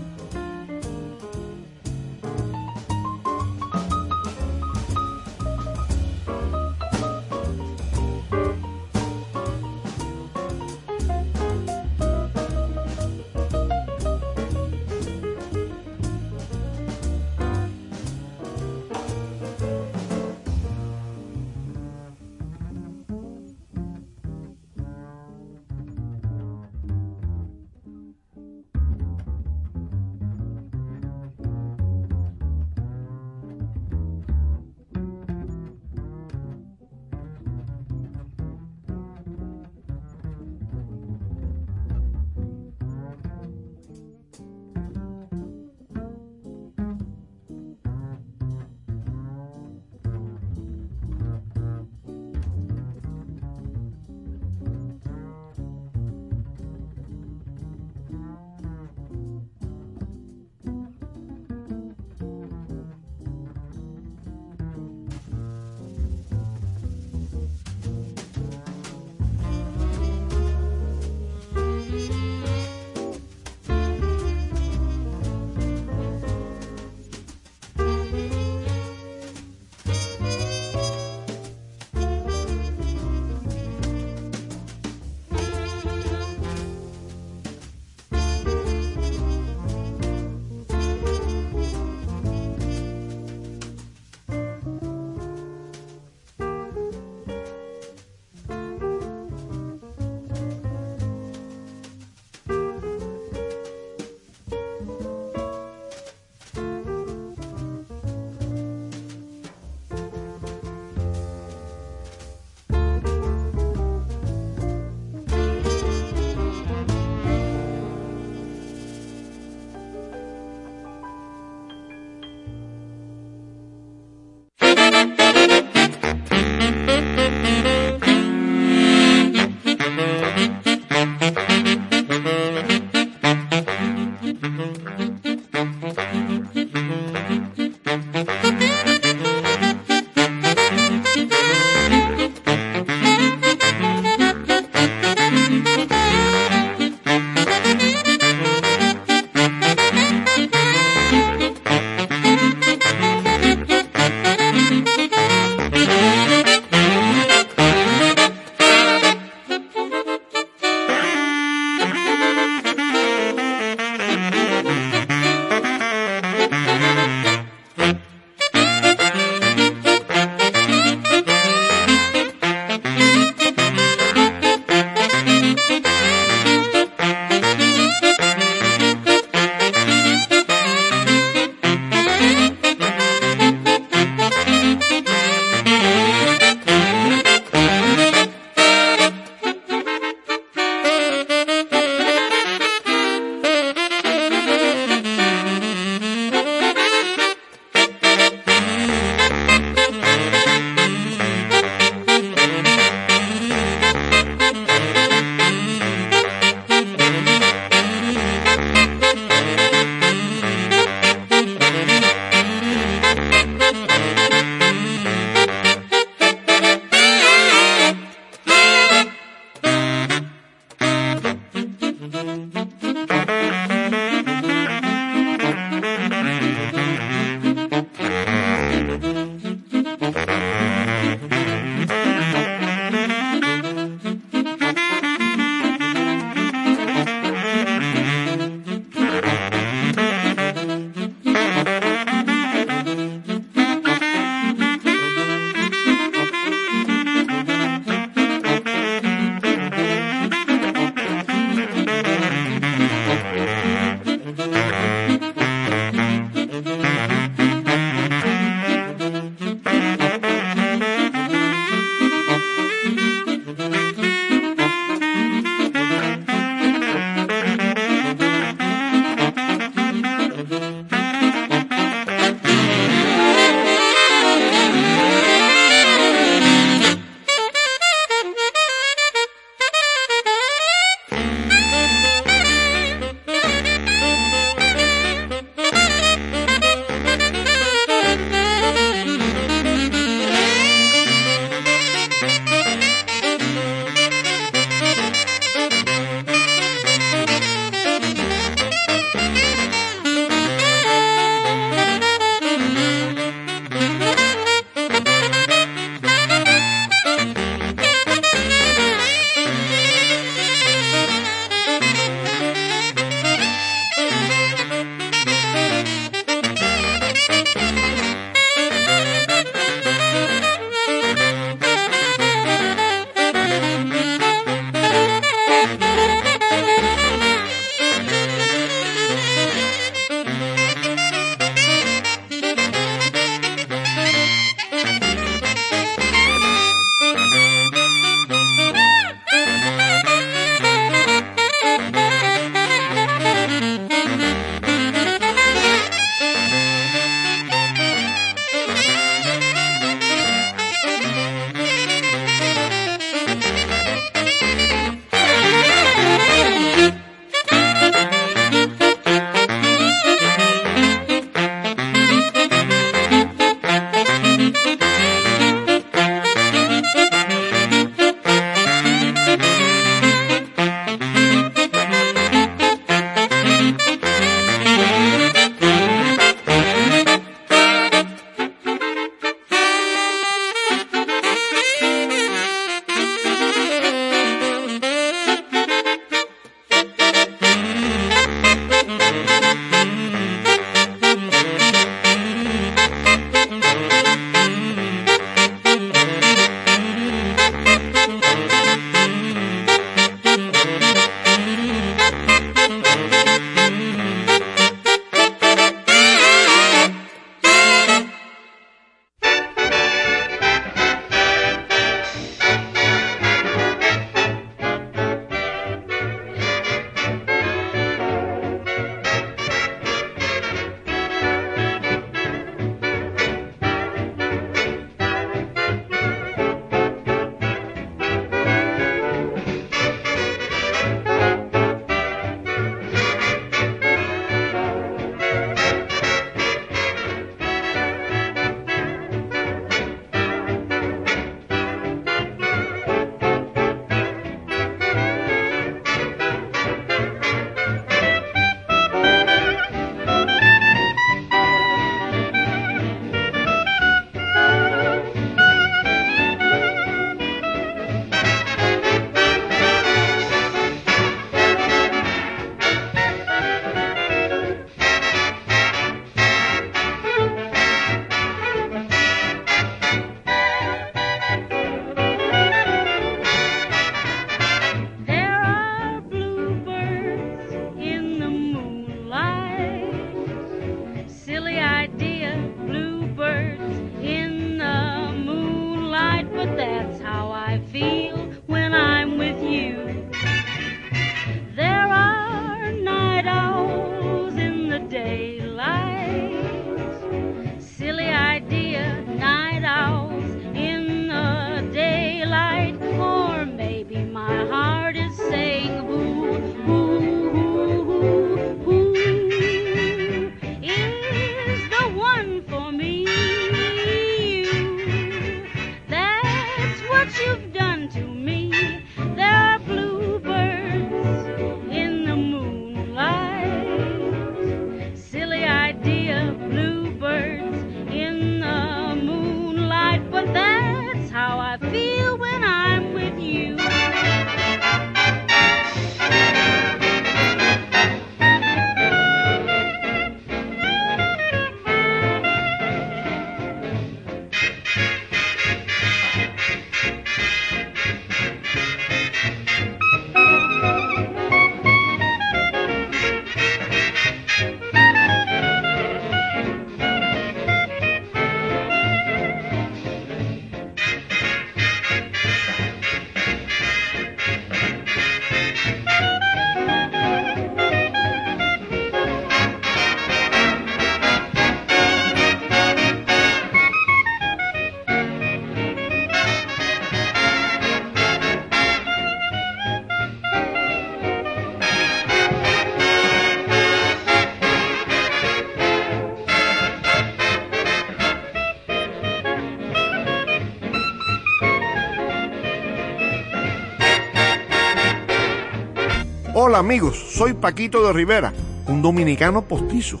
amigos, soy Paquito de Rivera, un dominicano postizo,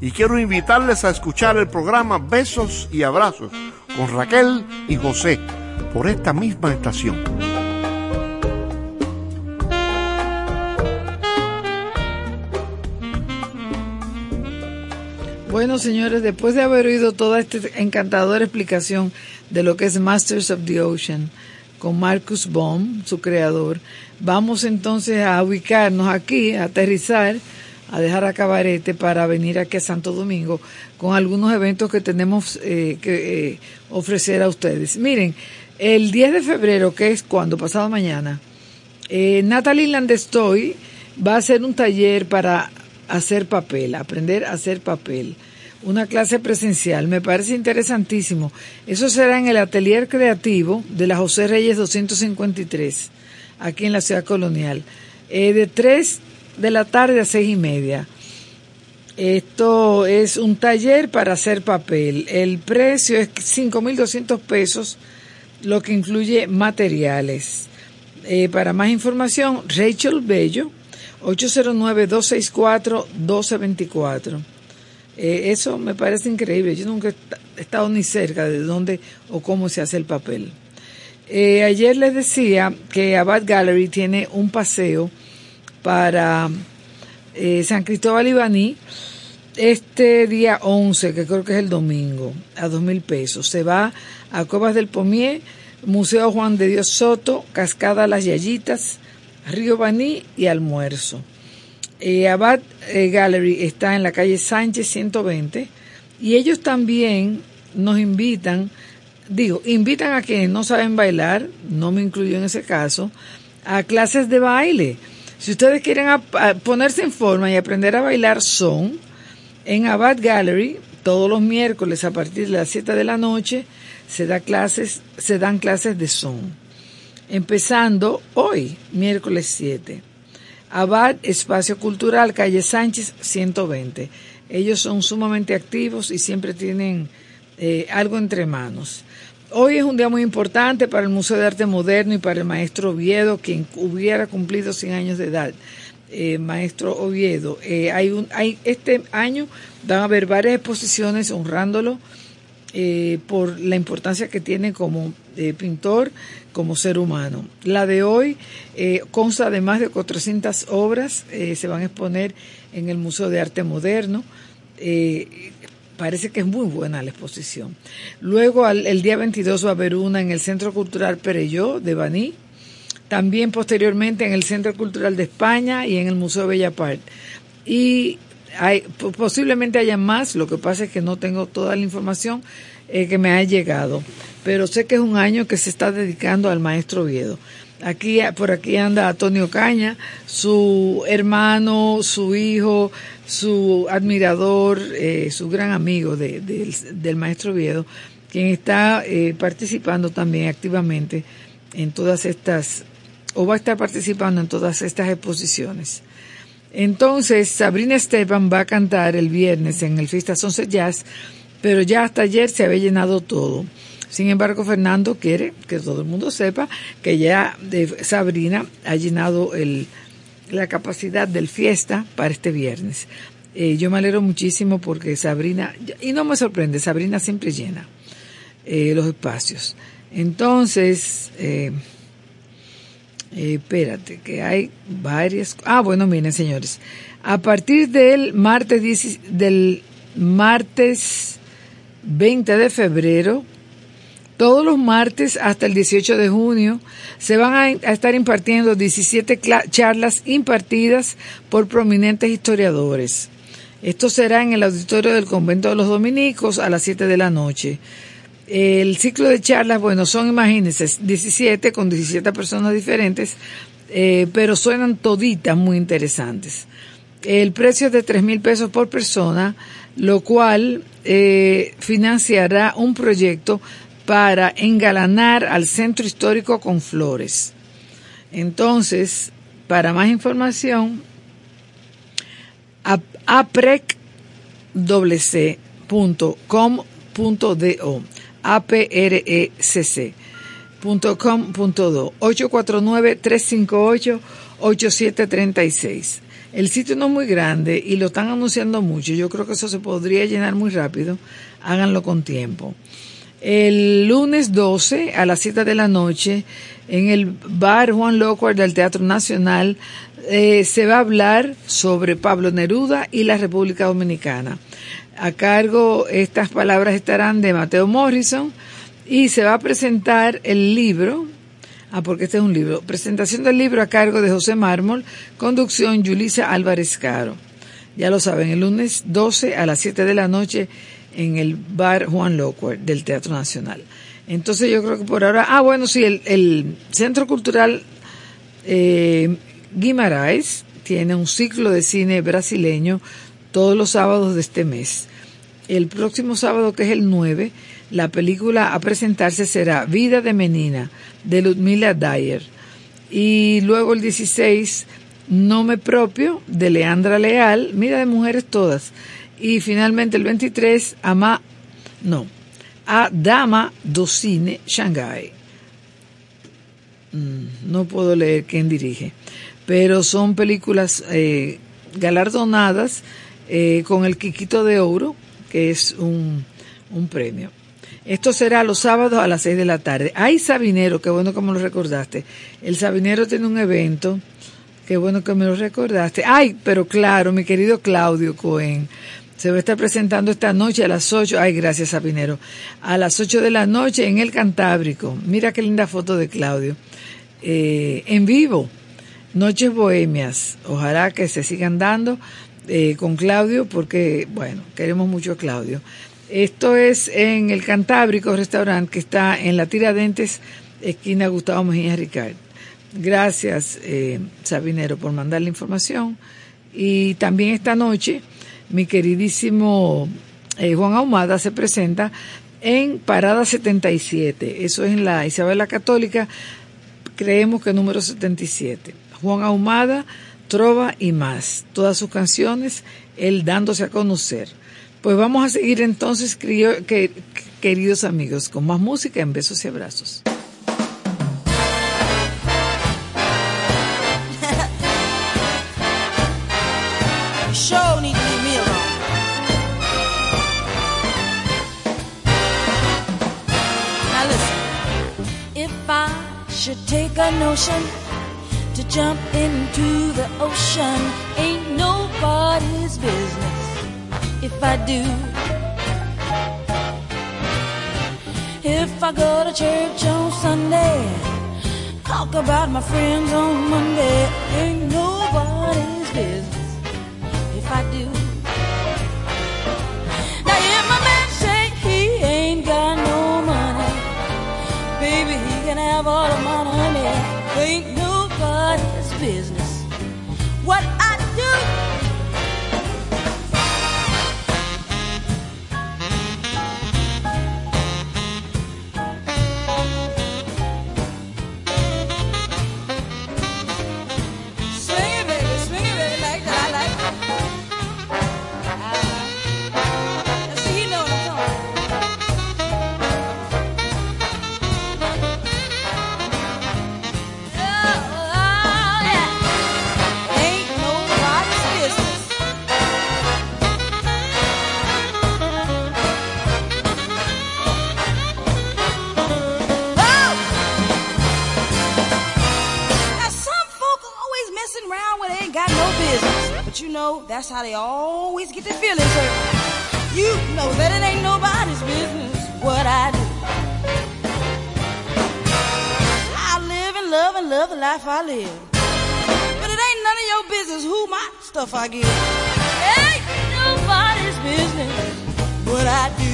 y quiero invitarles a escuchar el programa Besos y Abrazos con Raquel y José por esta misma estación. Bueno, señores, después de haber oído toda esta encantadora explicación de lo que es Masters of the Ocean con Marcus Baum, su creador, vamos entonces a ubicarnos aquí, a aterrizar, a dejar a Cabarete para venir aquí a Santo Domingo con algunos eventos que tenemos eh, que eh, ofrecer a ustedes. Miren, el 10 de febrero, que es cuando, pasado mañana, eh, Natalie Landestoy va a hacer un taller para hacer papel, aprender a hacer papel. Una clase presencial, me parece interesantísimo. Eso será en el Atelier Creativo de la José Reyes 253, aquí en la ciudad colonial, eh, de 3 de la tarde a 6 y media. Esto es un taller para hacer papel. El precio es 5.200 pesos, lo que incluye materiales. Eh, para más información, Rachel Bello, 809-264-1224. Eh, eso me parece increíble. Yo nunca he estado ni cerca de dónde o cómo se hace el papel. Eh, ayer les decía que Abad Gallery tiene un paseo para eh, San Cristóbal y Baní este día 11, que creo que es el domingo, a dos mil pesos. Se va a Cuevas del Pomier, Museo Juan de Dios Soto, Cascada Las Yayitas, Río Baní y Almuerzo. Eh, Abad eh, Gallery está en la calle Sánchez 120 y ellos también nos invitan, digo, invitan a quienes no saben bailar, no me incluyo en ese caso, a clases de baile. Si ustedes quieren ponerse en forma y aprender a bailar son, en Abad Gallery, todos los miércoles a partir de las 7 de la noche, se, da clases, se dan clases de son. Empezando hoy, miércoles 7. Abad Espacio Cultural, calle Sánchez 120. Ellos son sumamente activos y siempre tienen eh, algo entre manos. Hoy es un día muy importante para el Museo de Arte Moderno y para el maestro Oviedo, quien hubiera cumplido 100 años de edad. Eh, maestro Oviedo, eh, hay un, hay, este año van a haber varias exposiciones honrándolo por la importancia que tiene como eh, pintor, como ser humano. La de hoy eh, consta de más de 400 obras, se van a exponer en el Museo de Arte Moderno. parece que es muy buena la exposición. Luego, el día 22 va a haber una en el Centro Cultural Pereyó de Baní, también posteriormente en el Centro Cultural de España y en el Museo Bella Part. Y posiblemente haya más, lo que pasa es que no tengo toda la información eh, que me ha llegado, pero sé que es un año que se está dedicando al maestro Oviedo. Aquí, por aquí anda Antonio Caña, su hermano, su hijo, su admirador, eh, su gran amigo de, del maestro Oviedo, quien está eh, participando también activamente en todas estas, o va a estar participando en todas estas exposiciones. Entonces, Sabrina Esteban va a cantar el viernes en el Fiesta Sonce Jazz, pero ya hasta ayer se había llenado todo. Sin embargo, Fernando quiere que todo el mundo sepa que ya de Sabrina ha llenado el, la capacidad del fiesta para este viernes. Eh, yo me alegro muchísimo porque Sabrina, y no me sorprende, Sabrina siempre llena eh, los espacios. Entonces, eh, eh, espérate, que hay varias. Ah, bueno, miren, señores. A partir del martes, 10 del martes 20 de febrero, todos los martes hasta el 18 de junio se van a, estar impartiendo 17 cla- charlas impartidas por prominentes historiadores. Esto será en el auditorio del convento de los dominicos a las 7 de la noche. El ciclo de charlas, bueno, son, imagínense, 17 con 17 personas diferentes, eh, pero suenan toditas muy interesantes. El precio es de 3 mil pesos por persona, lo cual eh, financiará un proyecto para engalanar al centro histórico con flores. Entonces, para más información, ap- aprecc.com.do aprecc.com.do 849-358-8736. El sitio no es muy grande y lo están anunciando mucho. Yo creo que eso se podría llenar muy rápido. Háganlo con tiempo. El lunes 12 a las 7 de la noche en el bar Juan Locuar del Teatro Nacional eh, se va a hablar sobre Pablo Neruda y la República Dominicana. A cargo, estas palabras estarán de Mateo Morrison y se va a presentar el libro, ah, porque este es un libro, presentación del libro a cargo de José Mármol, conducción Yulisa Álvarez Caro. Ya lo saben, el lunes 12 a las 7 de la noche en el bar Juan Locuar del Teatro Nacional. Entonces yo creo que por ahora, ah, bueno, sí, el, el Centro Cultural eh, Guimaraes tiene un ciclo de cine brasileño todos los sábados de este mes. El próximo sábado, que es el 9, la película a presentarse será Vida de Menina, de Ludmila Dyer. Y luego el 16, Nome Propio, de Leandra Leal, mira de mujeres todas. Y finalmente el 23, Ama, no, a Dama do Cine Shanghai. Mm, No puedo leer quién dirige, pero son películas eh, galardonadas eh, con el Quiquito de Oro, que es un, un premio. Esto será los sábados a las 6 de la tarde. Hay Sabinero, qué bueno que me lo recordaste. El Sabinero tiene un evento, qué bueno que me lo recordaste. Ay, pero claro, mi querido Claudio Cohen. Se va a estar presentando esta noche a las 8. Ay, gracias, Sabinero. A las 8 de la noche en el Cantábrico. Mira qué linda foto de Claudio. Eh, en vivo. Noches Bohemias. Ojalá que se sigan dando eh, con Claudio porque, bueno, queremos mucho a Claudio. Esto es en el Cantábrico Restaurante que está en la Tiradentes, esquina Gustavo Mejía Ricard. Gracias, eh, Sabinero, por mandar la información. Y también esta noche, mi queridísimo eh, Juan Ahumada se presenta en Parada 77. Eso es en la Isabel la Católica, creemos que número 77. Juan Ahumada, Trova y más. Todas sus canciones, él dándose a conocer. Pues vamos a seguir entonces, queridos amigos, con más música en besos y abrazos. Notion to jump into the ocean, ain't nobody's business if I do. If I go to church on Sunday, talk about my friends on Monday, ain't nobody's business if I do. Now if my man say he ain't got no money, baby he can have all my money. Ain't nobody's business how they always get their feelings hurt. You know that it ain't nobody's business what I do. I live and love and love the life I live. But it ain't none of your business who my stuff I give. It ain't nobody's business what I do.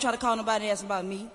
Don't try to call nobody and ask about me.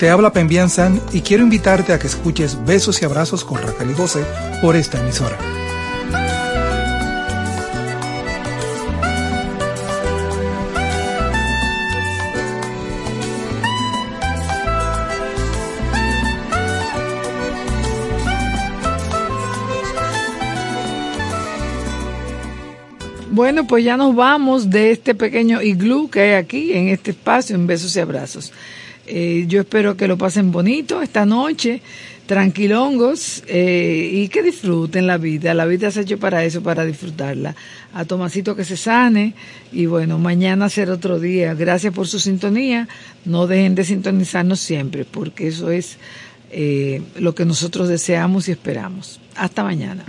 Te habla Pembian San y quiero invitarte a que escuches Besos y Abrazos con Raquel y por esta emisora. Bueno, pues ya nos vamos de este pequeño iglú que hay aquí en este espacio en Besos y Abrazos. Eh, yo espero que lo pasen bonito esta noche, tranquilongos eh, y que disfruten la vida. La vida se ha hecho para eso, para disfrutarla. A Tomasito que se sane y bueno, mañana será otro día. Gracias por su sintonía. No dejen de sintonizarnos siempre porque eso es eh, lo que nosotros deseamos y esperamos. Hasta mañana.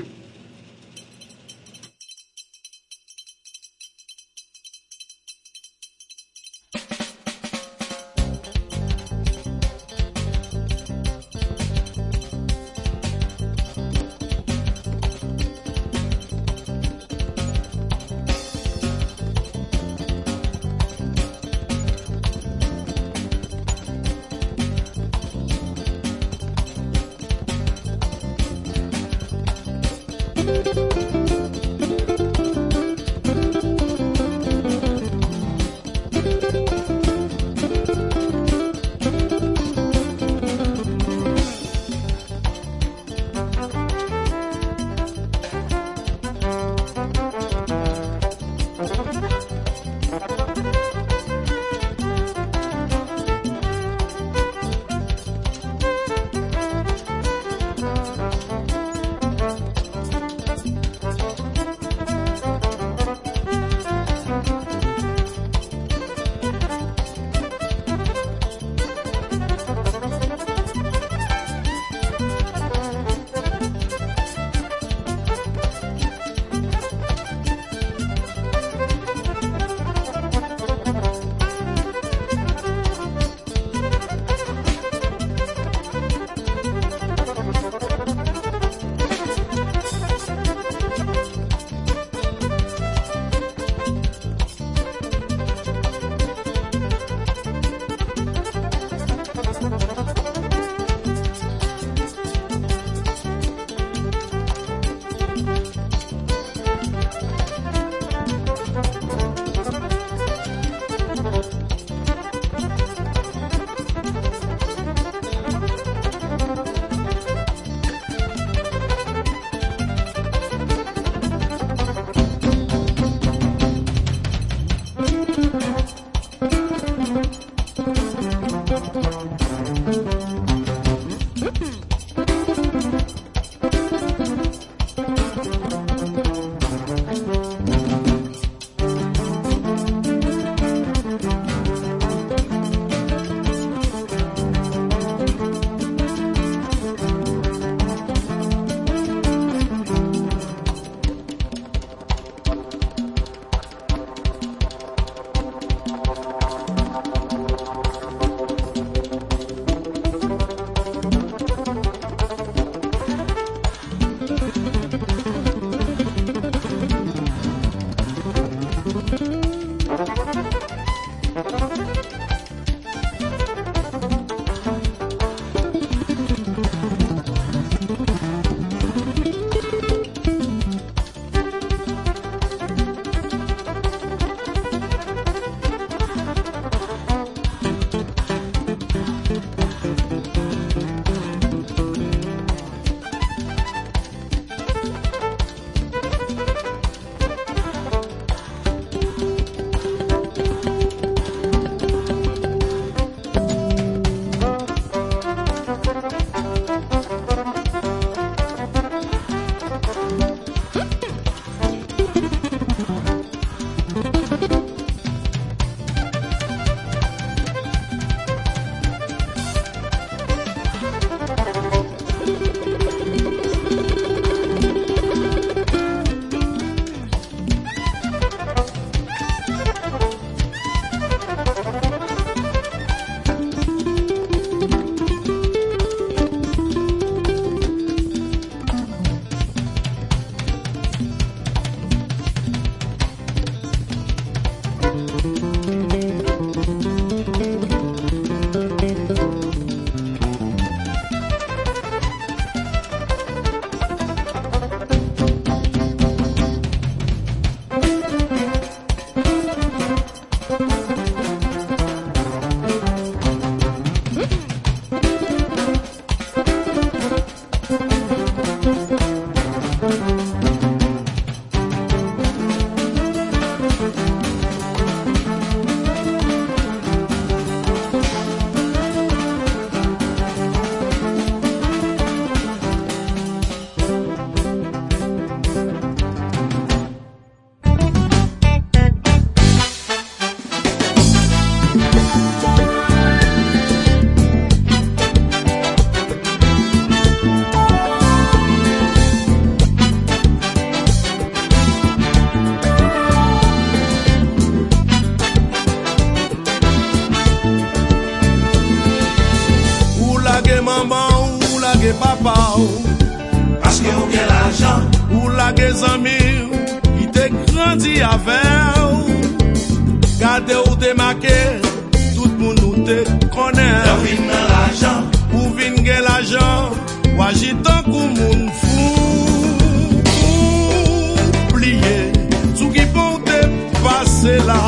lage maman ou lage papa ou. Paske ou gen l'ajan Ou lage zami ou Ki te grandi ave ou. Gade ou demake Tout moun ou te kone. Ou vin nan l'ajan Ou vin gen l'ajan Wajitan kou moun fou. Oubliye Sou ki pou te pase la.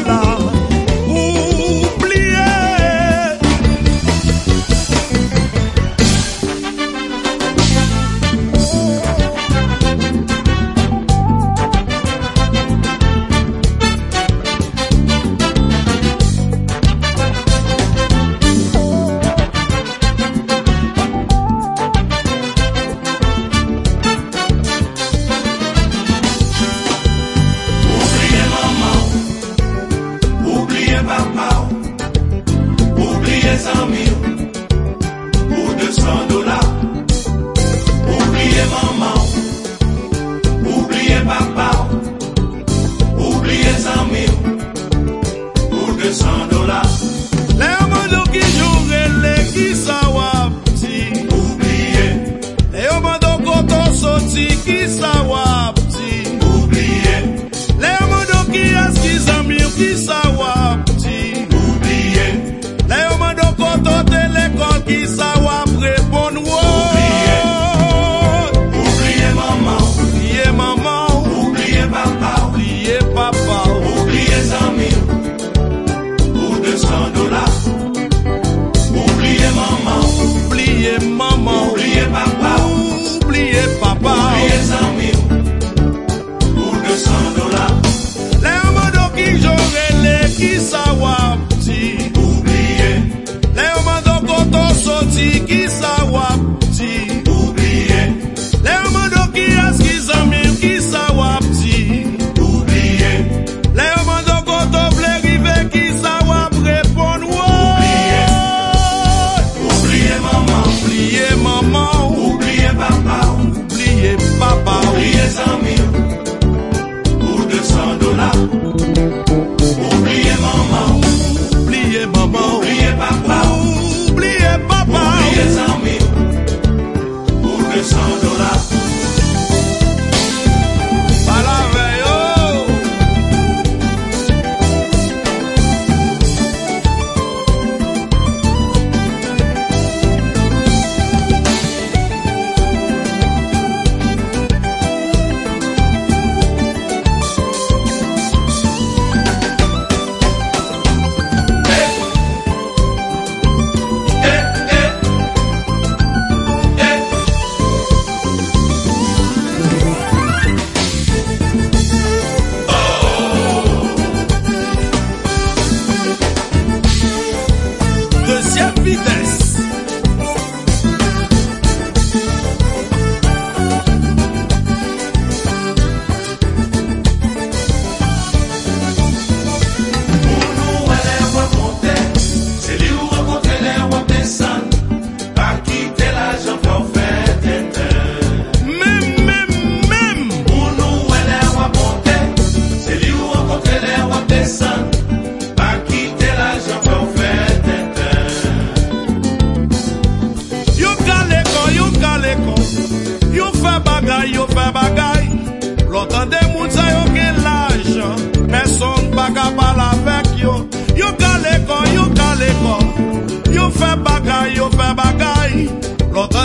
de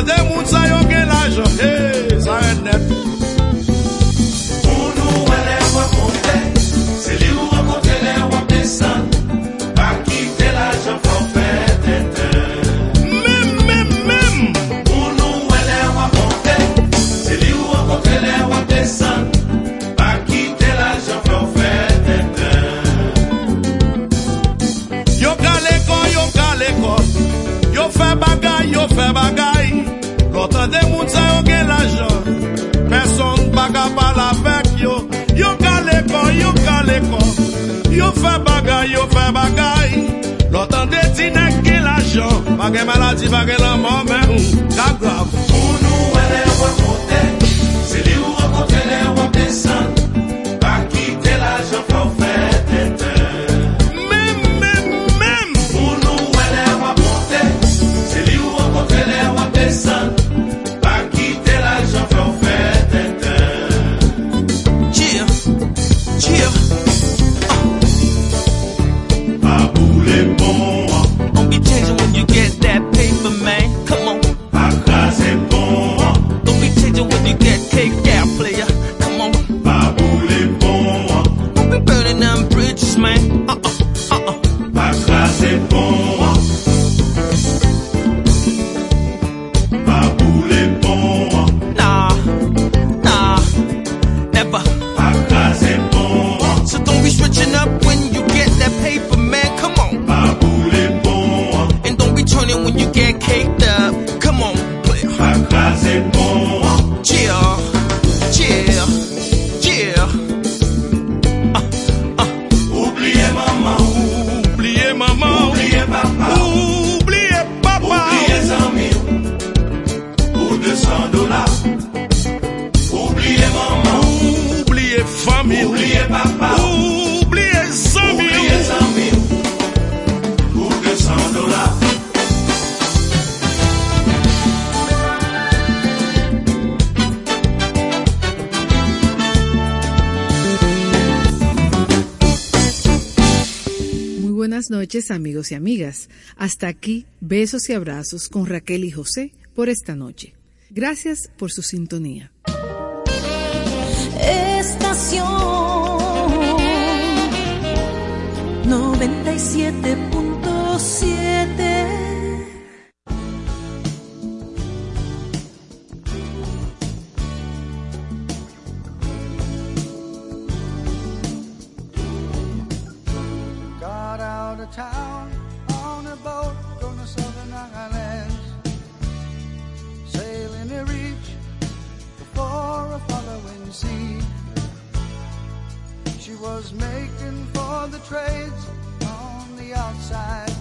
de moun sa yo gen la jan, hey, sa ren net. Pou nou wè lè wè ponte, se li ou wè ponte lè wè pesan, pa ki te la jan pou fè tete. Mem, mem, mem. Pou nou wè lè wè ponte, se li ou wè ponte lè wè pesan, Yo fè bagay, yo fè bagay yo fè bagay, yo fè bagay. Lotan de ti nek ki la chan Bagay maladi, bagay la mò men Ka grav amigos y amigas. Hasta aquí besos y abrazos con Raquel y José por esta noche. Gracias por su sintonía. Estación 97.7 Town on a boat going to Southern Islands. Sailing to reach before a following sea. She was making for the trades on the outside.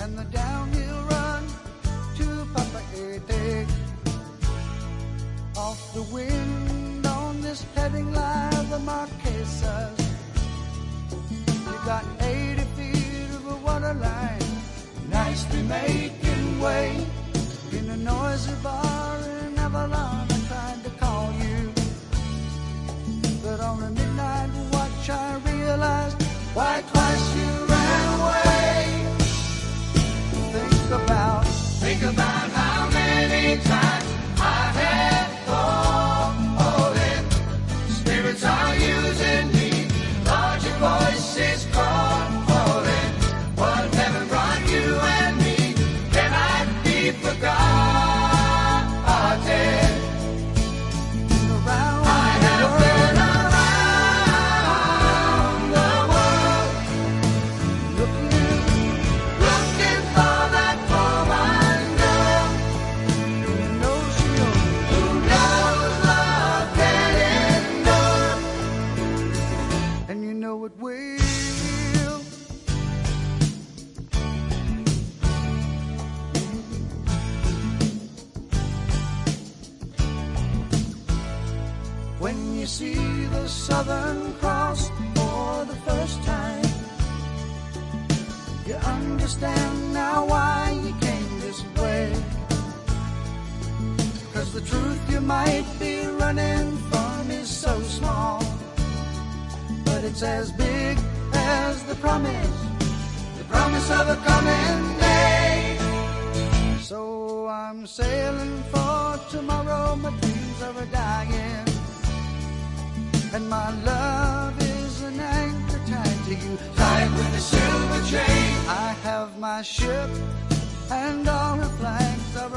And the downhill run to Papa Ete. Off the wind on this heading line, the Marquesas. Got 80 feet of a water line, nicely making way. In a noisy bar in Avalon, I tried to call you. But on a midnight watch, I realized why twice you might be running from is so small, but it's as big as the promise, the promise of a coming day. So I'm sailing for tomorrow, my dreams are dying. And my love is an anchor tied to you, tied with a silver chain. I have my ship, and all her flags are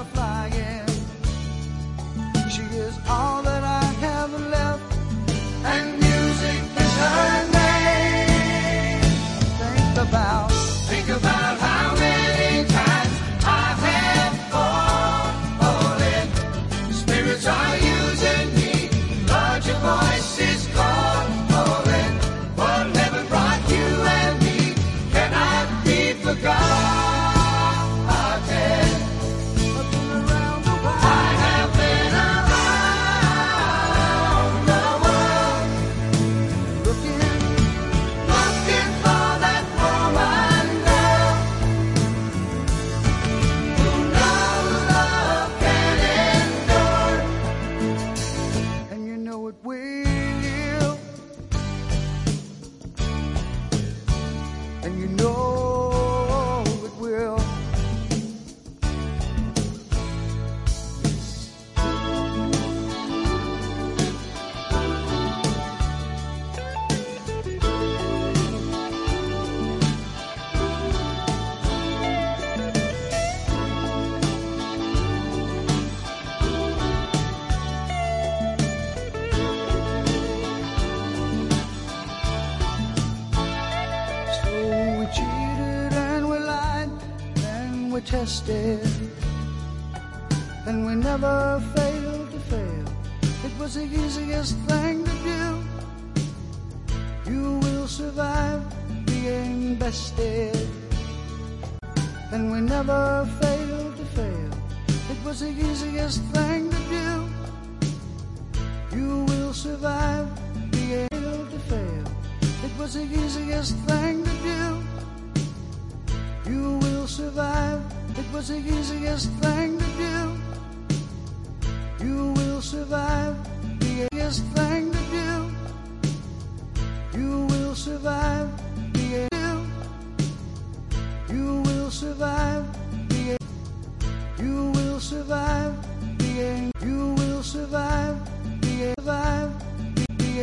is all that I have left, and music is her name. Think about, tested. And we never failed to fail. It was the easiest thing to do. You will survive being bested. And we never failed to fail. It was the easiest thing to do. You will survive being able to fail. It was the easiest thing to do. You will survive. It was the easiest thing to do. You will survive. The easiest thing to do. You will survive. The you will survive. The you will survive. The you will survive. The survive.